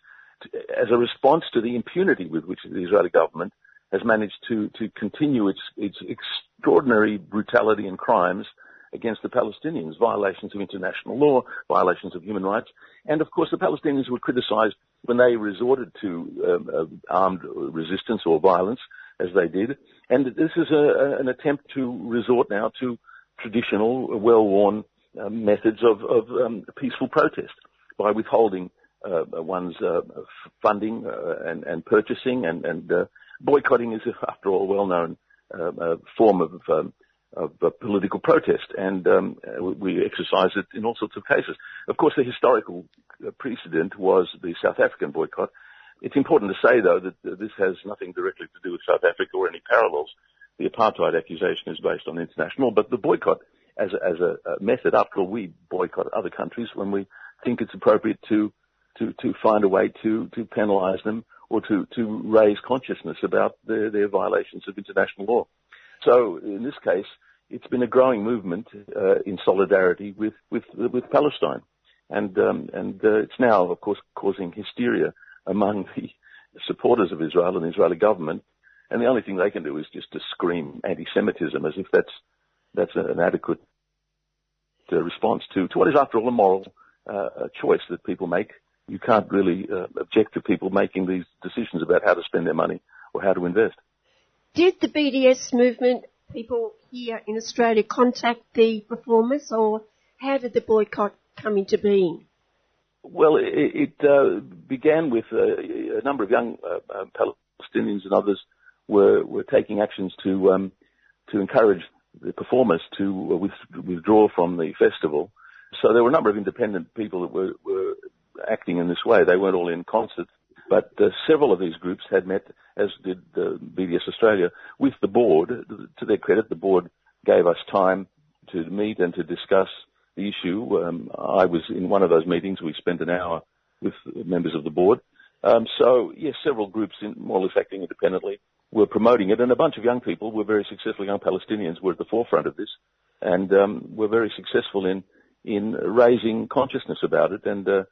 as a response to the impunity with which the Israeli government has managed to, to continue its, its extraordinary brutality and crimes against the Palestinians, violations of international law, violations of human rights. And of course, the Palestinians were criticized when they resorted to um, uh, armed resistance or violence, as they did. And this is a, an attempt to resort now to traditional, well-worn uh, methods of, of um, peaceful protest by withholding uh, one's uh, funding uh, and, and, purchasing and, and uh, boycotting is, after all, a well-known form of um, of uh, political protest, and um, we exercise it in all sorts of cases. Of course, the historical uh, precedent was the South African boycott. It's important to say, though, that this has nothing directly to do with South Africa or any parallels. The apartheid accusation is based on international, but the boycott as a, as a method, after all, we boycott other countries when we think it's appropriate to to, to find a way to, to penalise them or to, to raise consciousness about their, their violations of international law. So in this case, it's been a growing movement uh, in solidarity with with with Palestine, and um, and uh, it's now, of course, causing hysteria among the supporters of Israel and the Israeli government. And the only thing they can do is just to scream anti-Semitism, as if that's that's an adequate uh, response to to what is, after all, a moral uh, choice that people make. You can't really uh, object to people making these decisions about how to spend their money or how to invest. Did the BDS movement people here in Australia contact the performers, or how did the boycott come into being? Well, it, it uh, began with uh, a number of young uh, uh, Palestinians and others were were taking actions to um, to encourage the performers to uh, withdraw from the festival. So there were a number of independent people that were, were acting in this way. They weren't all in concert but uh, several of these groups had met, as did uh, BDS Australia, with the board. To their credit, the board gave us time to meet and to discuss the issue. Um, I was in one of those meetings. We spent an hour with members of the board. Um, so, yes, several groups, in, more or less acting independently, were promoting it, and a bunch of young people were very successful. Young Palestinians were at the forefront of this, and um, were very successful in in raising consciousness about it and uh,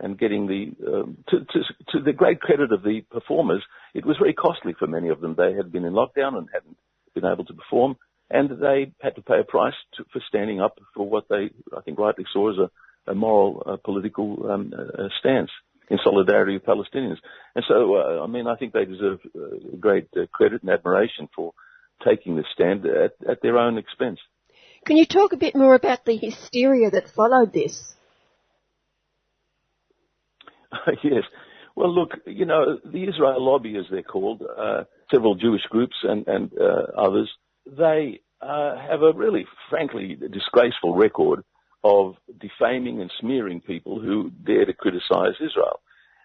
and getting the um, to, to, to the great credit of the performers, it was very costly for many of them. They had been in lockdown and hadn't been able to perform, and they had to pay a price to, for standing up for what they, I think, rightly saw as a, a moral, uh, political um, stance in solidarity with Palestinians. And so, uh, I mean, I think they deserve uh, great uh, credit and admiration for taking this stand at, at their own expense. Can you talk a bit more about the hysteria that followed this? yes. Well, look, you know, the Israel lobby, as they're called, uh, several Jewish groups and, and uh, others, they uh, have a really, frankly, disgraceful record of defaming and smearing people who dare to criticize Israel.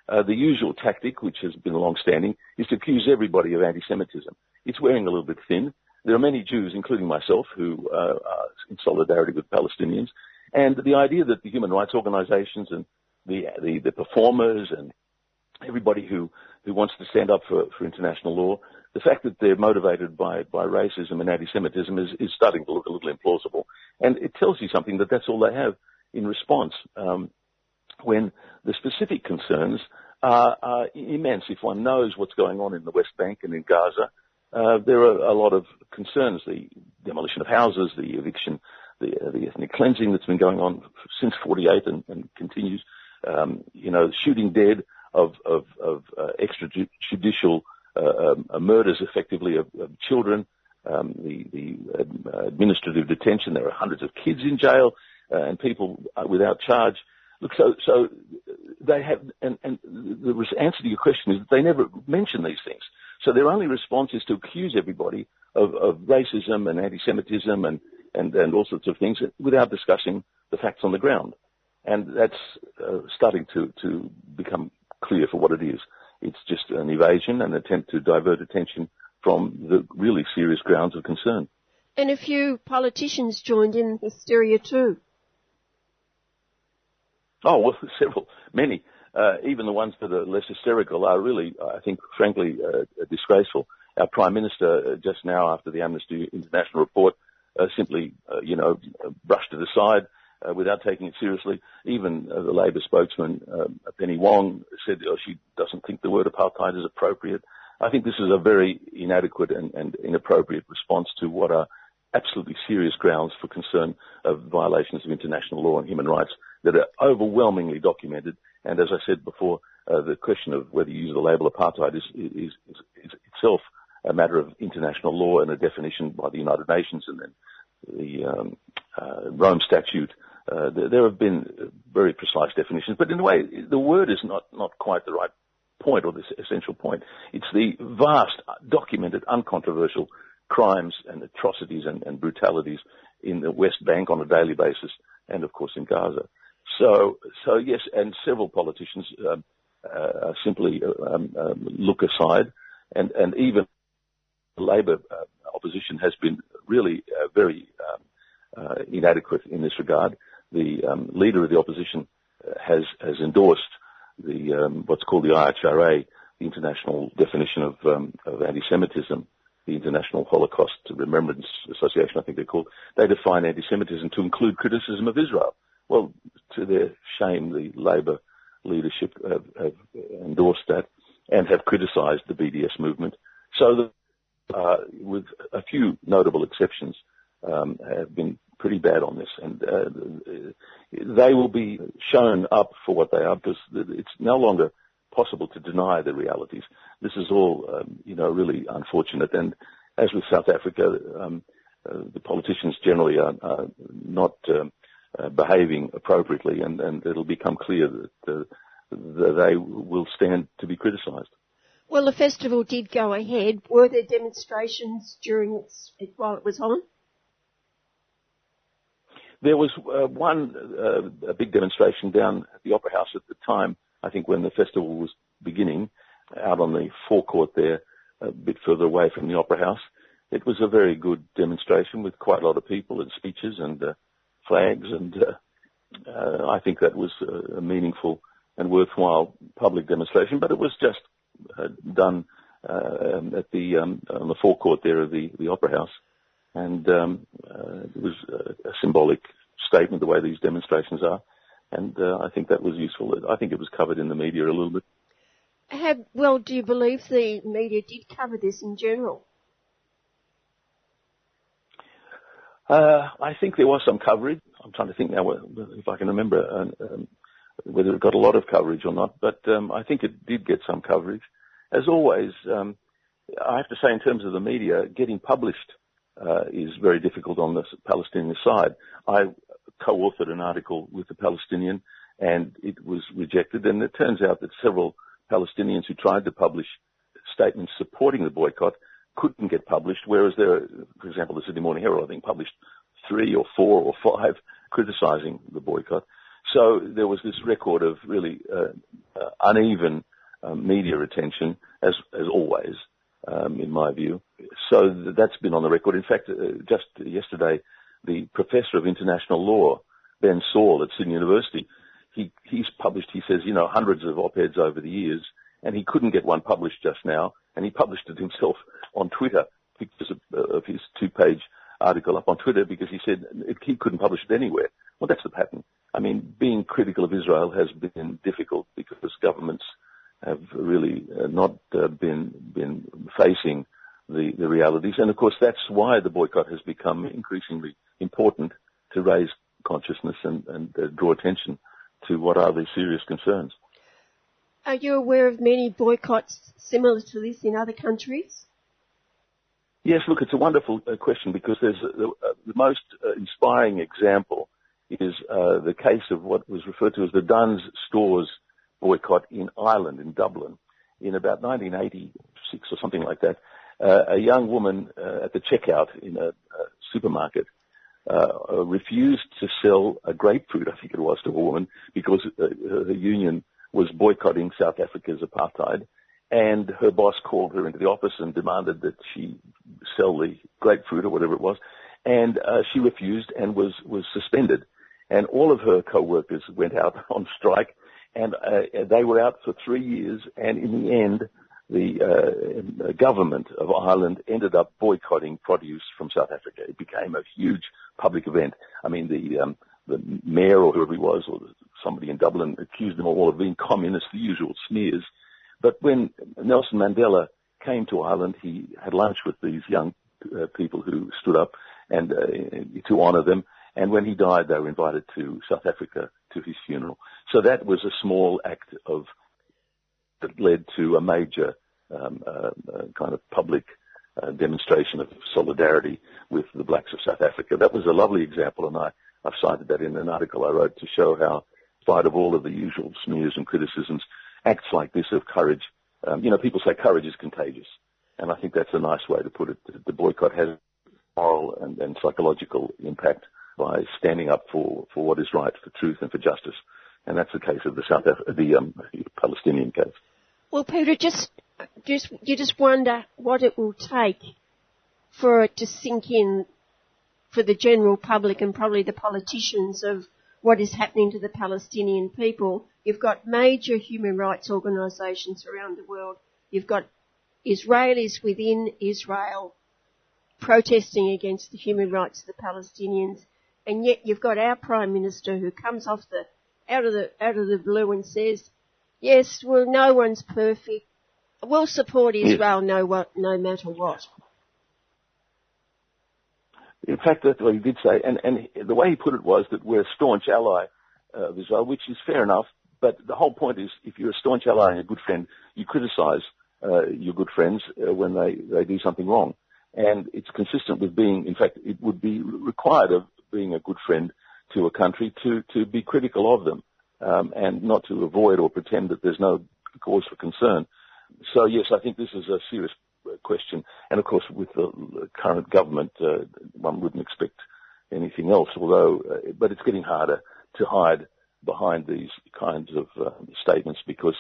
Uh, the usual tactic, which has been long-standing, is to accuse everybody of anti-Semitism. It's wearing a little bit thin. There are many Jews, including myself, who uh, are in solidarity with Palestinians, and the idea that the human rights organizations and the, the, the performers and everybody who, who wants to stand up for, for international law, the fact that they're motivated by, by racism and anti-Semitism is, is starting to look a little implausible. And it tells you something that that's all they have in response. Um, when the specific concerns are, are, immense. If one knows what's going on in the West Bank and in Gaza, uh, there are a lot of concerns. The demolition of houses, the eviction, the, uh, the ethnic cleansing that's been going on since 48 and, and continues. Um, you know, shooting dead of, of, of uh, extrajudicial uh, um, uh, murders, effectively, of, of children. Um, the, the uh, administrative detention. There are hundreds of kids in jail uh, and people without charge. Look, so so they have, and, and the answer to your question is that they never mention these things. So their only response is to accuse everybody of, of racism and anti-Semitism and, and, and all sorts of things without discussing the facts on the ground. And that's uh, starting to, to become clear for what it is. It's just an evasion, an attempt to divert attention from the really serious grounds of concern. And a few politicians joined in hysteria too. Oh, well, several, many. Uh, even the ones that are less hysterical are really, I think, frankly, uh, disgraceful. Our Prime Minister, uh, just now after the Amnesty International report, uh, simply, uh, you know, brushed it aside uh, without taking it seriously. Even the Labor spokesman, um, Penny Wong, said oh, she doesn't think the word apartheid is appropriate. I think this is a very inadequate and, and inappropriate response to what are absolutely serious grounds for concern of violations of international law and human rights that are overwhelmingly documented. And as I said before, uh, the question of whether you use the label apartheid is, is, is, is, itself a matter of international law and a definition by the United Nations and then the um, uh, Rome Statute. Uh, there, there, have been very precise definitions, but in a way, the word is not, not quite the right point or the essential point. It's the vast, documented, uncontroversial crimes and atrocities and, and brutalities in the West Bank on a daily basis and of course in Gaza. So, so yes, and several politicians um, uh, simply um, um, look aside, and, and even Labor uh, opposition has been really uh, very um, uh, inadequate in this regard. The um, leader of the opposition uh, has has endorsed the um, what's called the IHRA, the International Definition of, of Anti-Semitism, the International Holocaust Remembrance Association, I think they're called. They define anti-Semitism to include criticism of Israel. Well, to their shame, the Labor leadership have, have endorsed that and have criticised the BDS movement. So, with a few notable exceptions, um, have been pretty bad on this, and uh, they will be shown up for what they are because it's no longer possible to deny the realities. This is all, um, you know, really unfortunate. And as with South Africa, um, uh, the politicians generally are, not uh, behaving appropriately, and, it'll become clear that, uh, that they will stand to be criticised. Well, the festival did go ahead. Were there demonstrations during its while it was on? There was uh, one uh, a big demonstration down at the Opera House at the time. I think when the festival was beginning, out on the forecourt there, a bit further away from the Opera House. It was a very good demonstration with quite a lot of people and speeches and uh, flags, and uh, uh, I think that was a meaningful and worthwhile public demonstration. But it was just done uh, at the um, on the forecourt there of the, the Opera House, and um, uh, it was a, symbolic statement the way these demonstrations are, and uh, I think that was useful. I think it was covered in the media a little bit. Have, well, do you believe the media did cover this in general? Uh, I think there was some coverage. I'm trying to think now if I can remember um, whether it got a lot of coverage or not, but um, I think it did get some coverage. As always, um, I have to say in terms of the media, getting published uh, is very difficult on the Palestinian side. I co-authored an article with the Palestinian and it was rejected. And it turns out that several Palestinians who tried to publish statements supporting the boycott couldn't get published, whereas there, for example, the Sydney Morning Herald, I think, published three or four or five criticising the boycott. So there was this record of really uh, uh, uneven media attention, as always, um, in my view. So th- that's been on the record. In fact, uh, just yesterday, the professor of international law, Ben Saul at Sydney University, he he's published. He says, you know, hundreds of op-eds over the years, and he couldn't get one published just now, and he published it himself on Twitter, pictures of, of his two-page article up on Twitter because he said he couldn't publish it anywhere. Well, that's the pattern. I mean, being critical of Israel has been difficult because governments have really uh, not uh, been been facing the, the realities, and of course that's why the boycott has become increasingly important to raise consciousness and, and uh, draw attention to what are these serious concerns. Are you aware of many boycotts similar to this in other countries? Yes, look, it's a wonderful uh, question because there's uh, the most uh, inspiring example is uh, the case of what was referred to as the Dunnes Stores boycott in Ireland, in Dublin, in about 1986 or something like that. Uh, a young woman uh, at the checkout in a, a supermarket refused to sell a grapefruit, I think it was, to a woman because her union was boycotting South Africa's apartheid and her boss called her into the office and demanded that she sell the grapefruit or whatever it was, and uh, she refused and was was suspended. And all of her co-workers went out on strike, and uh, they were out for three years. And in the end, the uh, government of Ireland ended up boycotting produce from South Africa. It became a huge public event. I mean, the um, the mayor or whoever he was, or somebody in Dublin, accused them all of being communists, the usual smears. But when Nelson Mandela came to Ireland, he had lunch with these young uh, people who stood up and uh, to honour them. And when he died, they were invited to South Africa to his funeral. So that was a small act of that led to a major um, uh, uh kind of public uh, demonstration of solidarity with the blacks of South Africa. That was a lovely example, and I, I've cited that in an article I wrote to show how, in spite of all of the usual smears and criticisms, acts like this of courage. Um, you know, people say courage is contagious, and I think that's a nice way to put it. The boycott has moral and, and psychological impact by standing up for, for what is right, for truth and for justice. And that's the case of the South Af- the um, Palestinian case. Well, Peter, just just you just wonder what it will take for it to sink in for the general public and probably the politicians of what is happening to the Palestinian people. You've got major human rights organisations around the world. You've got Israelis within Israel protesting against the human rights of the Palestinians, and yet you've got our Prime Minister who comes off the out of the out of the blue and says, "Yes, well, no one's perfect. We'll support Israel no what, no matter what." In fact, that's what he did say, and, and the way he put it was that we're a staunch ally of Israel, which is fair enough. But the whole point is, if you're a staunch ally and a good friend, you criticise uh, your good friends uh, when they, they do something wrong. And it's consistent with being, in fact, it would be required of being a good friend to a country to, to be critical of them um, and not to avoid or pretend that there's no cause for concern. So yes, I think this is a serious question. And of course, with the current government, uh, one wouldn't expect anything else. Although, uh, but it's getting harder to hide behind these kinds of uh, statements because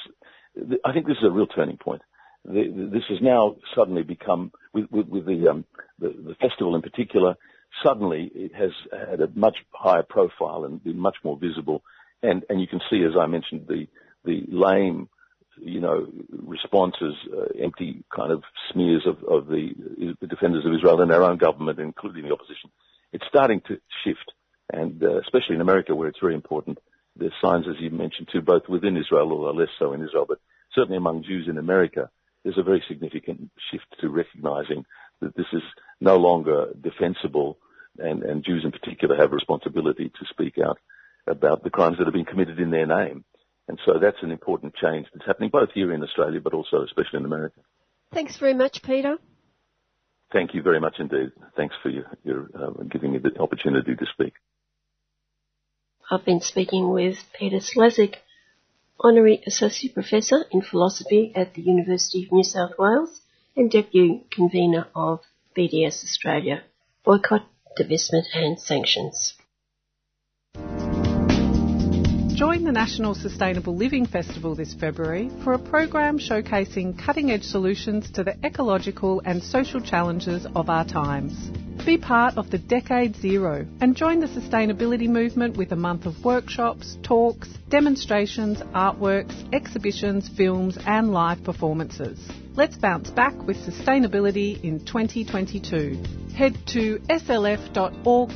th- I think this is a real turning point. The, this has now suddenly become, with, with, with the, um, the, the festival in particular, suddenly it has had a much higher profile and been much more visible. And, and you can see, as I mentioned, the, the lame you know, responses, uh, empty kind of smears of, of the, the, defenders of Israel and their own government, including the opposition. It's starting to shift, and uh, especially in America, where it's very important. There's signs, as you mentioned, too, both within Israel, although less so in Israel, but certainly among Jews in America, there's a very significant shift to recognizing that this is no longer defensible, and, and Jews in particular have a responsibility to speak out about the crimes that have been committed in their name. And so that's an important change that's happening both here in Australia, but also especially in America. Thanks very much, Peter. Thank you very much indeed. Thanks for your, your uh, giving me the opportunity to speak. I've been speaking with Peter Slezak, Honorary Associate Professor in Philosophy at the University of New South Wales and Deputy Convener of BDS Australia, Boycott, Divestment and Sanctions. Join the National Sustainable Living Festival this February for a program showcasing cutting edge solutions to the ecological and social challenges of our times. Be part of the Decade Zero and join the sustainability movement with a month of workshops, talks, demonstrations, artworks, exhibitions, films, and live performances. Let's bounce back with sustainability in 2022. Head to slf.org.au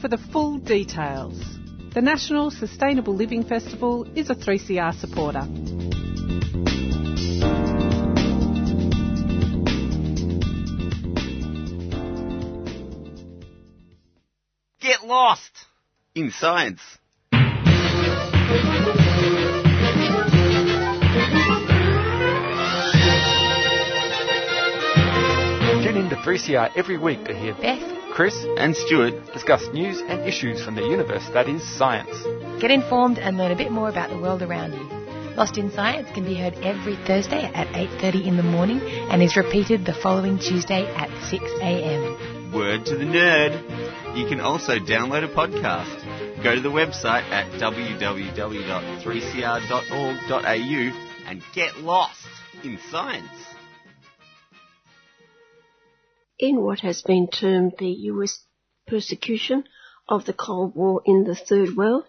for the full details. The National Sustainable Living Festival is a 3CR supporter. Get lost in science. Tune in to 3CR every week to hear Beth, Chris, and Stuart discuss news and issues from the universe that is science. get informed and learn a bit more about the world around you. Lost in Science can be heard every Thursday at 8.30 in the morning and is repeated the following Tuesday at 6 a.m. Word to the nerd. You can also download a podcast. Go to the website at www.3cr.org.au and get lost in science. In what has been termed the US persecution of the Cold War in the Third World,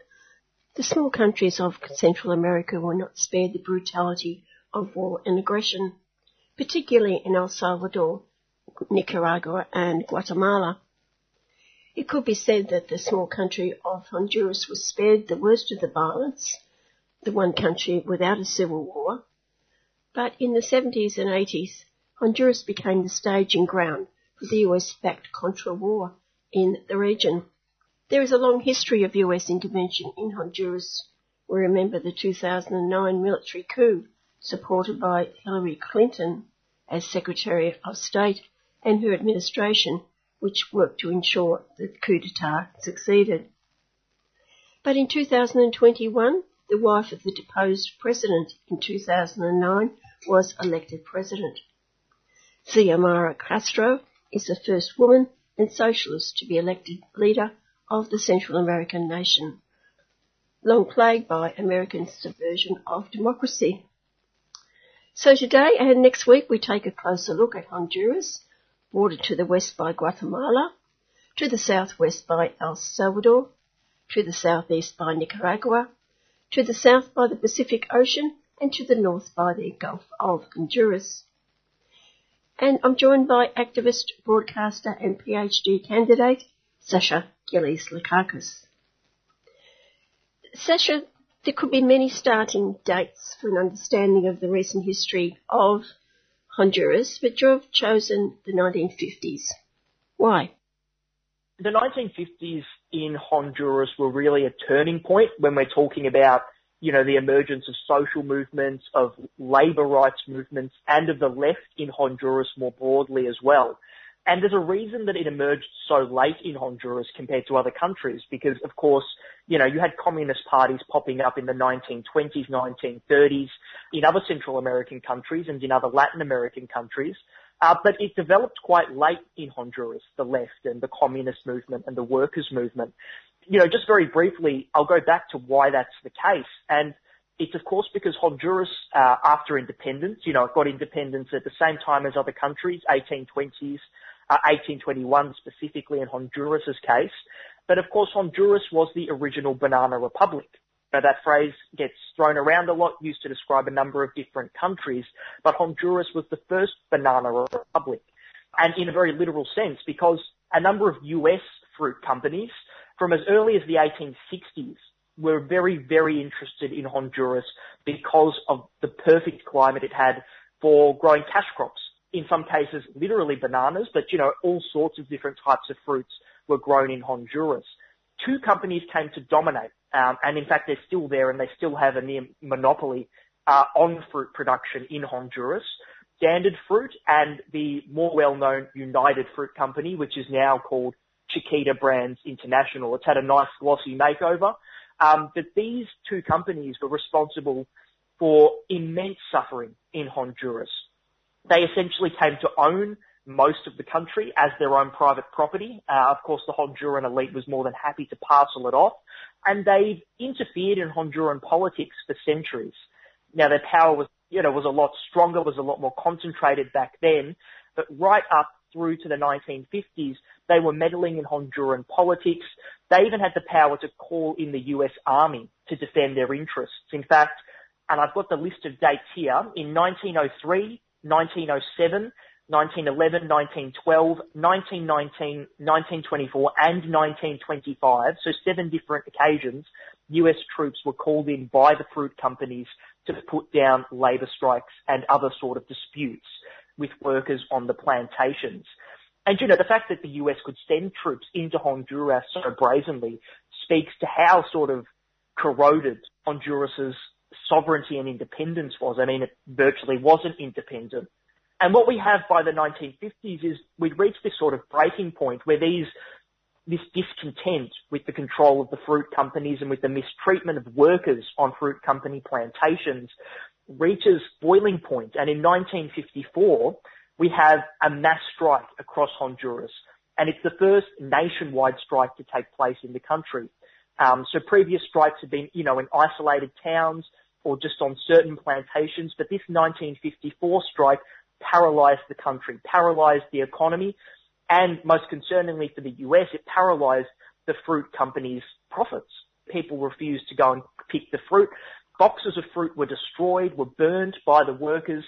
the small countries of Central America were not spared the brutality of war and aggression, particularly in El Salvador, Nicaragua and Guatemala. It could be said that the small country of Honduras was spared the worst of the violence, the one country without a civil war, but in the 70s and 80s, Honduras became the staging ground the US-backed Contra War in the region. There is a long history of US intervention in Honduras. We remember the 2009 military coup supported by Hillary Clinton as Secretary of State and her administration, which worked to ensure that the coup d'etat succeeded. But in 2021, the wife of the deposed president in 2009 was elected president. Xiomara Castro is the first woman and socialist to be elected leader of the Central American nation, long plagued by American subversion of democracy. So today and next week we take a closer look at Honduras, bordered to the west by Guatemala, to the southwest by El Salvador, to the southeast by Nicaragua, to the south by the Pacific Ocean, and to the north by the Gulf of Honduras. And I'm joined by activist, broadcaster, and PhD candidate Sasha Gillies Lekakis. Sasha, there could be many starting dates for an understanding of the recent history of Honduras, but you've chosen the 1950s. Why? The 1950s in Honduras were really a turning point when we're talking about you know, the emergence of social movements, of labor rights movements, and of the left in Honduras more broadly as well. And there's a reason that it emerged so late in Honduras compared to other countries, because of course, you know, you had communist parties popping up in the 1920s, 1930s, in other Central American countries and in other Latin American countries. Uh, but it developed quite late in Honduras, the left and the communist movement and the workers movement you know, just very briefly, I'll go back to why that's the case. And it's of course because Honduras, uh, after independence, you know, it got independence at the same time as other countries, 1820s, uh, 1821 specifically in Honduras' case. But of course, Honduras was the original banana republic. Now that phrase gets thrown around a lot, used to describe a number of different countries, but Honduras was the first banana republic. And in a very literal sense, because a number of US fruit companies from as early as the 1860s were very, very interested in Honduras because of the perfect climate it had for growing cash crops. In some cases, literally bananas, but you know, all sorts of different types of fruits were grown in Honduras. Two companies came to dominate, um, and in fact, they're still there, and they still have a near monopoly uh, on fruit production in Honduras. Standard Fruit and the more well-known United Fruit Company, which is now called Chiquita Brands International. It's had a nice glossy makeover. Um, but these two companies were responsible for immense suffering in Honduras. They essentially came to own most of the country as their own private property. Uh, of course, the Honduran elite was more than happy to parcel it off, and they've interfered in Honduran politics for centuries. Now, their power was, you know, was a lot stronger, was a lot more concentrated back then, but right up through to the 1950s, they were meddling in Honduran politics. They even had the power to call in the US Army to defend their interests. In fact, and I've got the list of dates here, in 1903, 1907, 1911, 1912, 1919, 1924 and 1925, so seven different occasions, US troops were called in by the fruit companies to put down labour strikes and other sort of disputes with workers on the plantations. And you know, the fact that the US could send troops into Honduras so brazenly speaks to how sort of corroded Honduras's sovereignty and independence was. I mean, it virtually wasn't independent. And what we have by the 1950s is we'd reached this sort of breaking point where these, this discontent with the control of the fruit companies and with the mistreatment of workers on fruit company plantations reaches boiling point. And in 1954, we have a mass strike across Honduras. And it's the first nationwide strike to take place in the country. Um, so previous strikes have been, you know, in isolated towns or just on certain plantations, but this 1954 strike paralyzed the country, paralyzed the economy, and most concerningly for the US, it paralyzed the fruit companies' profits. People refused to go and pick the fruit. Boxes of fruit were destroyed, were burned by the workers.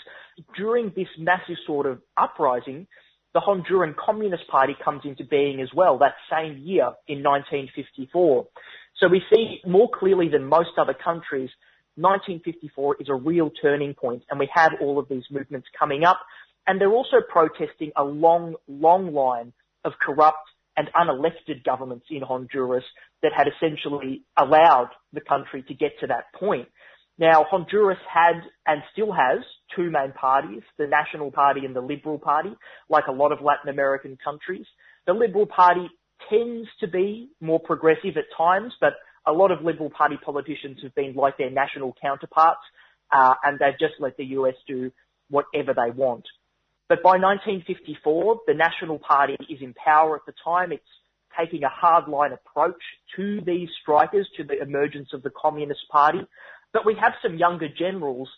During this massive sort of uprising, the Honduran Communist Party comes into being as well that same year in 1954. So we see more clearly than most other countries 1954 is a real turning point and we have all of these movements coming up and they're also protesting a long, long line of corrupt and unelected governments in Honduras that had essentially allowed the country to get to that point. Now, Honduras had and still has two main parties, the National Party and the Liberal Party, like a lot of Latin American countries. The Liberal Party tends to be more progressive at times, but a lot of Liberal Party politicians have been like their national counterparts, uh, and they've just let the US do whatever they want. But by 1954, the National Party is in power at the time. It's taking a hardline approach to these strikers, to the emergence of the Communist Party. But we have some younger generals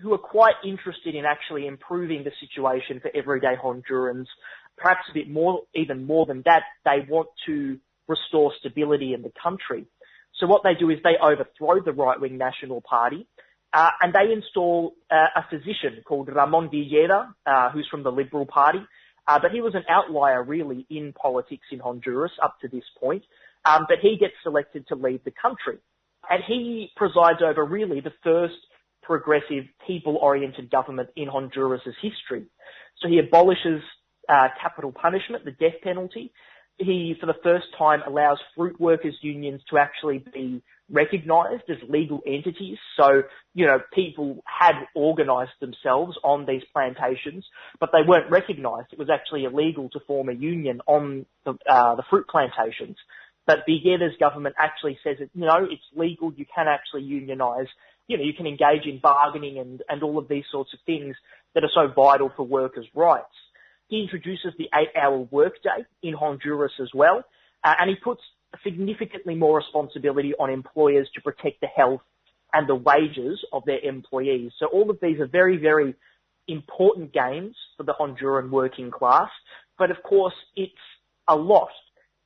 who are quite interested in actually improving the situation for everyday Hondurans. Perhaps a bit more, even more than that, they want to restore stability in the country. So what they do is they overthrow the right-wing National Party, uh, and they install uh, a physician called Ramon Villeda, uh, who's from the Liberal Party. Uh, but he was an outlier really in politics in Honduras up to this point. Um, but he gets selected to lead the country. And he presides over really the first progressive people-oriented government in Honduras' history. So he abolishes uh, capital punishment, the death penalty he, for the first time, allows fruit workers unions to actually be recognised as legal entities. So, you know, people had organised themselves on these plantations, but they weren't recognised. It was actually illegal to form a union on the, uh, the fruit plantations. But Villeda's government actually says that, you know, it's legal, you can actually unionise, you know, you can engage in bargaining and, and all of these sorts of things that are so vital for workers' rights. He introduces the eight-hour workday in Honduras as well, uh, and he puts significantly more responsibility on employers to protect the health and the wages of their employees. So all of these are very, very important gains for the Honduran working class, but of course it's a lot.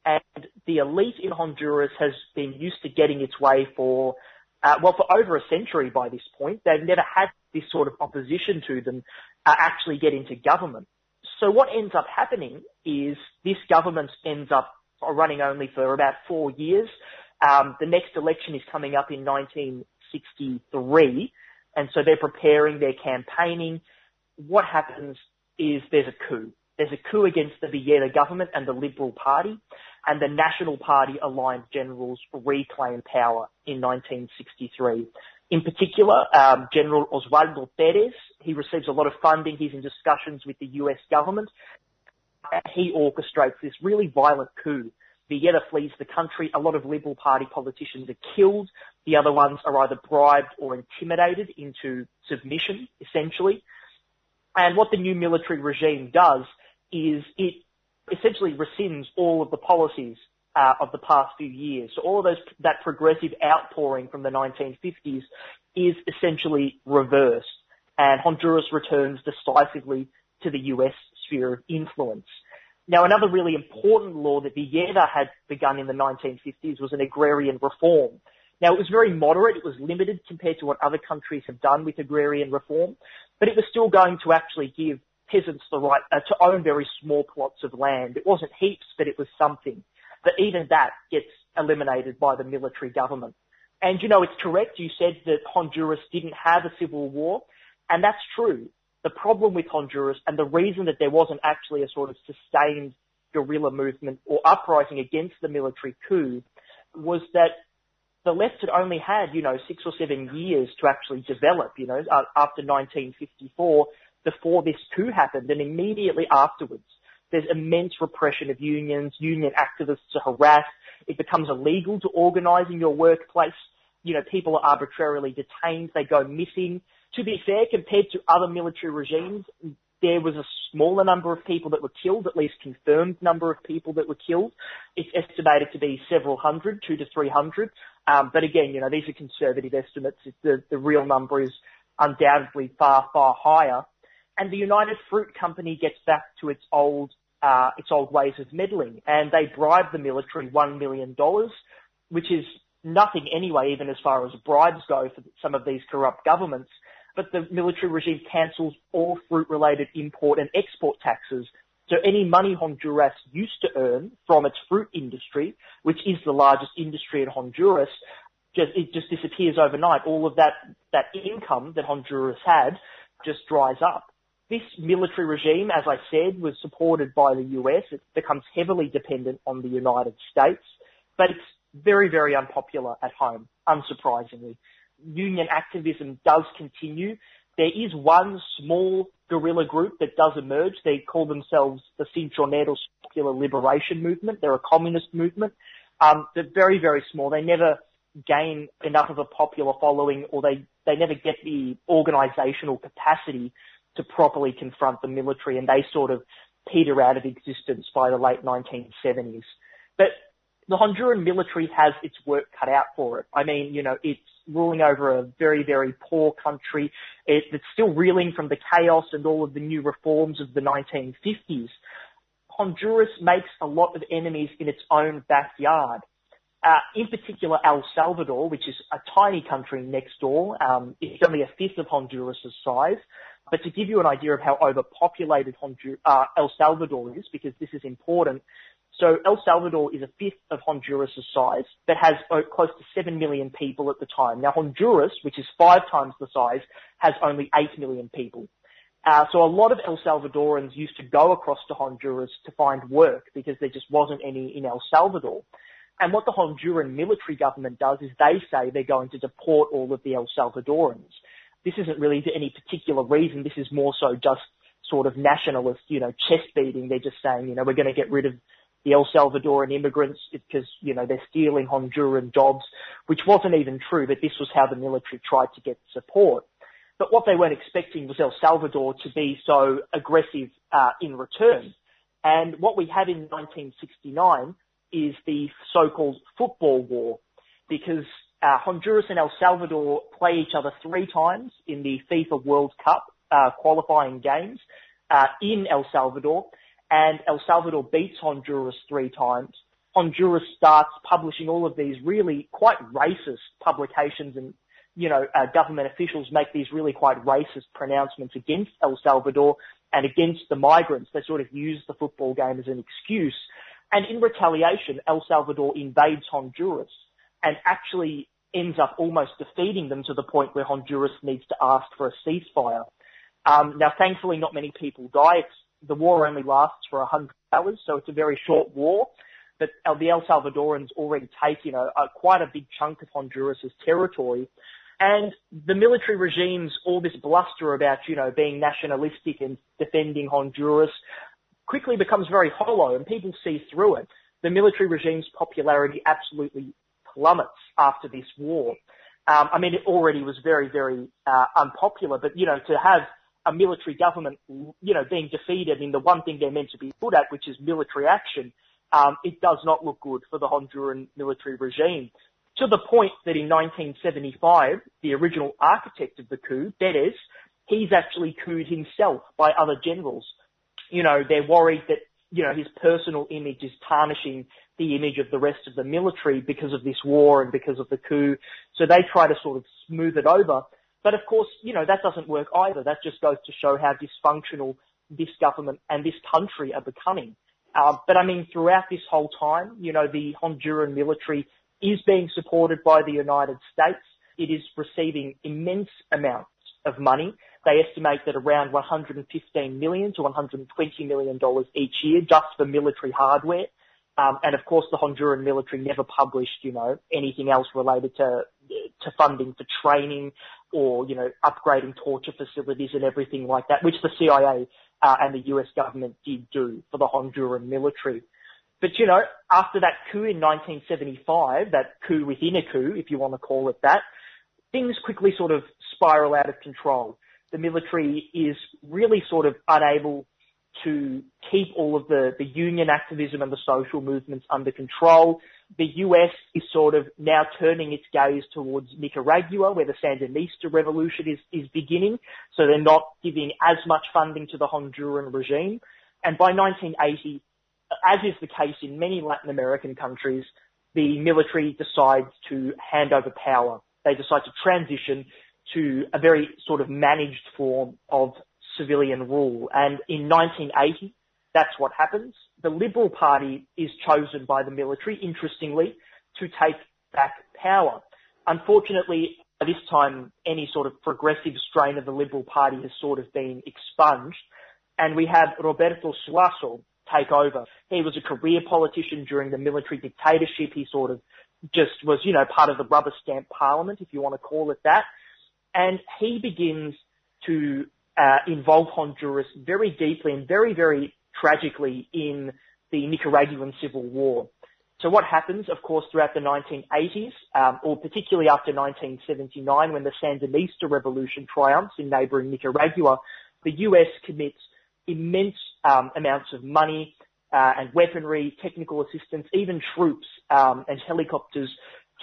And the elite in Honduras has been used to getting its way for, uh, well, for over a century by this point. They've never had this sort of opposition to them uh, actually get into government. So what ends up happening is this government ends up running only for about four years. Um, the next election is coming up in 1963, and so they're preparing their campaigning. What happens is there's a coup. There's a coup against the Villeda government and the Liberal Party, and the National Party aligned generals reclaim power in 1963. In particular, um, General Osvaldo Perez, he receives a lot of funding. He's in discussions with the US government. He orchestrates this really violent coup Villeda flees the country. A lot of Liberal Party politicians are killed. The other ones are either bribed or intimidated into submission, essentially. And what the new military regime does is it essentially rescinds all of the policies uh, of the past few years. So all of those that progressive outpouring from the 1950s is essentially reversed, and Honduras returns decisively to the U.S. sphere of influence. Now, another really important law that Villeda had begun in the 1950s was an agrarian reform. Now, it was very moderate. It was limited compared to what other countries have done with agrarian reform, but it was still going to actually give peasants the right uh, to own very small plots of land. It wasn't heaps, but it was something. But even that gets eliminated by the military government. And you know, it's correct. You said that Honduras didn't have a civil war, and that's true. The problem with Honduras and the reason that there wasn't actually a sort of sustained guerrilla movement or uprising against the military coup was that the left had only had, you know, six or seven years to actually develop, you know, uh, after 1954 before this coup happened and immediately afterwards. There's immense repression of unions, union activists are harassed. It becomes illegal to organise in your workplace. You know, people are arbitrarily detained, they go missing. To be fair, compared to other military regimes, there was a smaller number of people that were killed, at least confirmed number of people that were killed. It's estimated to be several hundred, two to three hundred. Um, but again, you know, these are conservative estimates. The, the real number is undoubtedly far, far higher. And the United Fruit Company gets back to its old, uh, its old ways of meddling, and they bribe the military one million dollars, which is nothing anyway, even as far as bribes go for some of these corrupt governments but the military regime cancels all fruit-related import and export taxes. So any money Honduras used to earn from its fruit industry, which is the largest industry in Honduras, just, it just disappears overnight. All of that, that income that Honduras had just dries up. This military regime, as I said, was supported by the US. It becomes heavily dependent on the United States, but it's very, very unpopular at home, unsurprisingly union activism does continue. There is one small guerrilla group that does emerge. They call themselves the Cinchoneros Popular Liberation Movement. They're a communist movement. Um, they're very, very small. They never gain enough of a popular following or they, they never get the organizational capacity to properly confront the military and they sort of peter out of existence by the late 1970s. But the Honduran military has its work cut out for it. I mean, you know, it's ruling over a very, very poor country. It, it's still reeling from the chaos and all of the new reforms of the 1950s. Honduras makes a lot of enemies in its own backyard. Uh, in particular, El Salvador, which is a tiny country next door, um, it's only a fifth of Honduras' size. But to give you an idea of how overpopulated uh, El Salvador is, because this is important, so El Salvador is a fifth of Honduras' size, but has uh, close to 7 million people at the time. Now Honduras, which is five times the size, has only 8 million people. Uh, so a lot of El Salvadorans used to go across to Honduras to find work because there just wasn't any in El Salvador. And what the Honduran military government does is they say they're going to deport all of the El Salvadorans. This isn't really for any particular reason. This is more so just sort of nationalist, you know, chest beating. They're just saying, you know, we're going to get rid of the El Salvadoran immigrants because, you know, they're stealing Honduran jobs, which wasn't even true, but this was how the military tried to get support. But what they weren't expecting was El Salvador to be so aggressive uh, in return. And what we had in 1969 is the so-called football war, because uh, Honduras and El Salvador play each other three times in the FIFA World Cup uh, qualifying games uh, in El Salvador and El Salvador beats Honduras three times. Honduras starts publishing all of these really quite racist publications and, you know, uh, government officials make these really quite racist pronouncements against El Salvador and against the migrants. They sort of use the football game as an excuse. And in retaliation, El Salvador invades Honduras and actually ends up almost defeating them to the point where Honduras needs to ask for a ceasefire. Um, now, thankfully, not many people die. It's the war only lasts for 100 hours, so it's a very short war. But the El Salvadorans already take, you know, a, quite a big chunk of Honduras' territory. And the military regimes, all this bluster about, you know, being nationalistic and defending Honduras quickly becomes very hollow and people see through it. the military regime's popularity absolutely plummets after this war. Um, I mean, it already was very, very uh, unpopular, but you know, to have a military government, you know, being defeated in the one thing they're meant to be good at, which is military action, um, it does not look good for the Honduran military regime. To the point that in 1975, the original architect of the coup, Betez, he's actually couped himself by other generals. You know, they're worried that, you know, his personal image is tarnishing the image of the rest of the military because of this war and because of the coup. So they try to sort of smooth it over. But of course, you know, that doesn't work either. That just goes to show how dysfunctional this government and this country are becoming. Uh, but I mean, throughout this whole time, you know, the Honduran military is being supported by the United States. It is receiving immense amounts of money. They estimate that around 115 million to 120 million dollars each year just for military hardware. Um, and of course, the Honduran military never published, you know, anything else related to to funding for training or you know upgrading torture facilities and everything like that, which the CIA uh, and the US government did do for the Honduran military. But you know, after that coup in 1975, that coup within a coup, if you want to call it that, things quickly sort of spiral out of control. The military is really sort of unable to keep all of the, the union activism and the social movements under control. The US is sort of now turning its gaze towards Nicaragua, where the Sandinista revolution is, is beginning. So they're not giving as much funding to the Honduran regime. And by 1980, as is the case in many Latin American countries, the military decides to hand over power. They decide to transition to a very sort of managed form of civilian rule. And in 1980, that's what happens. The Liberal Party is chosen by the military, interestingly, to take back power. Unfortunately, at this time, any sort of progressive strain of the Liberal Party has sort of been expunged. And we have Roberto Suazo take over. He was a career politician during the military dictatorship. He sort of just was, you know, part of the rubber stamp parliament, if you want to call it that. And he begins to uh, involve Honduras very deeply and very, very tragically in the Nicaraguan civil war. So what happens, of course, throughout the 1980s, um, or particularly after 1979, when the Sandinista revolution triumphs in neighbouring Nicaragua, the US commits immense um, amounts of money uh, and weaponry, technical assistance, even troops um, and helicopters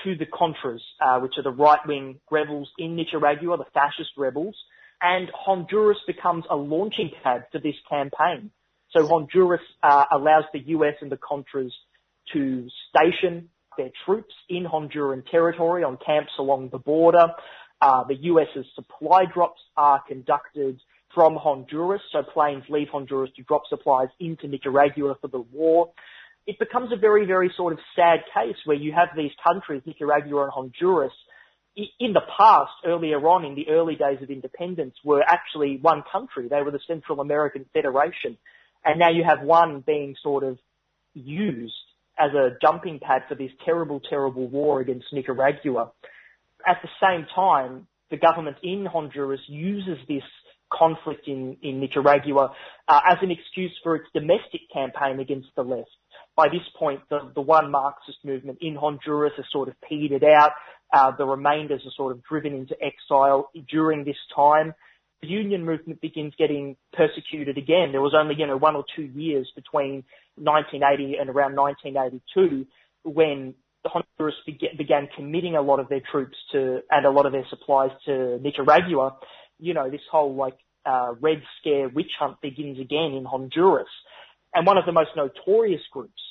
to the Contras, uh, which are the right-wing rebels in Nicaragua, the fascist rebels, and Honduras becomes a launching pad for this campaign. So Honduras uh, allows the US and the Contras to station their troops in Honduran territory on camps along the border. Uh, the US's supply drops are conducted from Honduras, so planes leave Honduras to drop supplies into Nicaragua for the war. It becomes a very, very sort of sad case where you have these countries, Nicaragua and Honduras, in the past, earlier on in the early days of independence, were actually one country. They were the Central American Federation. And now you have one being sort of used as a jumping pad for this terrible, terrible war against Nicaragua. At the same time, the government in Honduras uses this conflict in, in Nicaragua uh, as an excuse for its domestic campaign against the left. By this point, the, the one Marxist movement in Honduras has sort of petered out. Uh, the remainders are sort of driven into exile during this time. The union movement begins getting persecuted again. There was only, you know, one or two years between 1980 and around 1982 when Honduras began committing a lot of their troops to and a lot of their supplies to Nicaragua. You know, this whole like uh, Red Scare witch hunt begins again in Honduras. And one of the most notorious groups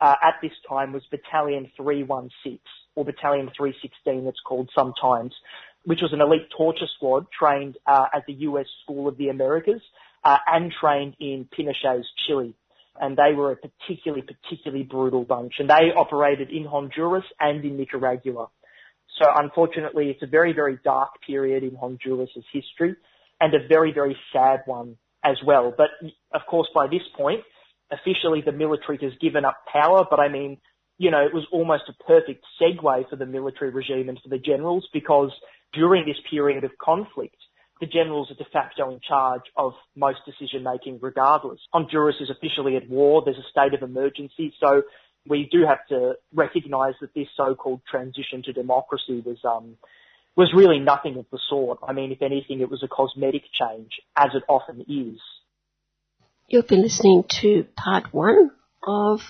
uh, at this time was Battalion 316 or Battalion 316 it's called sometimes, which was an elite torture squad trained uh, at the US School of the Americas uh, and trained in Pinochet's Chile. And they were a particularly, particularly brutal bunch. And they operated in Honduras and in Nicaragua. So unfortunately, it's a very, very dark period in Honduras' history and a very, very sad one as well. But of course, by this point, officially the military has given up power, but I mean, you know, it was almost a perfect segue for the military regime and for the generals because during this period of conflict, the generals are de facto in charge of most decision making regardless. Honduras is officially at war. There's a state of emergency. So we do have to recognise that this so-called transition to democracy was um, was really nothing of the sort. I mean, if anything, it was a cosmetic change, as it often is. You've been listening to part one of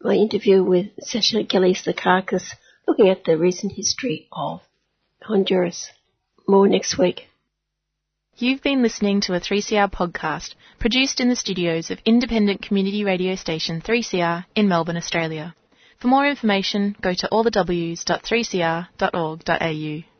my interview with Sasha Gillies Lekakis, looking at the recent history of Honduras. More next week. You've been listening to a 3CR podcast produced in the studios of independent community radio station 3CR in Melbourne, Australia. For more information, go to allthews.3cr.org.au.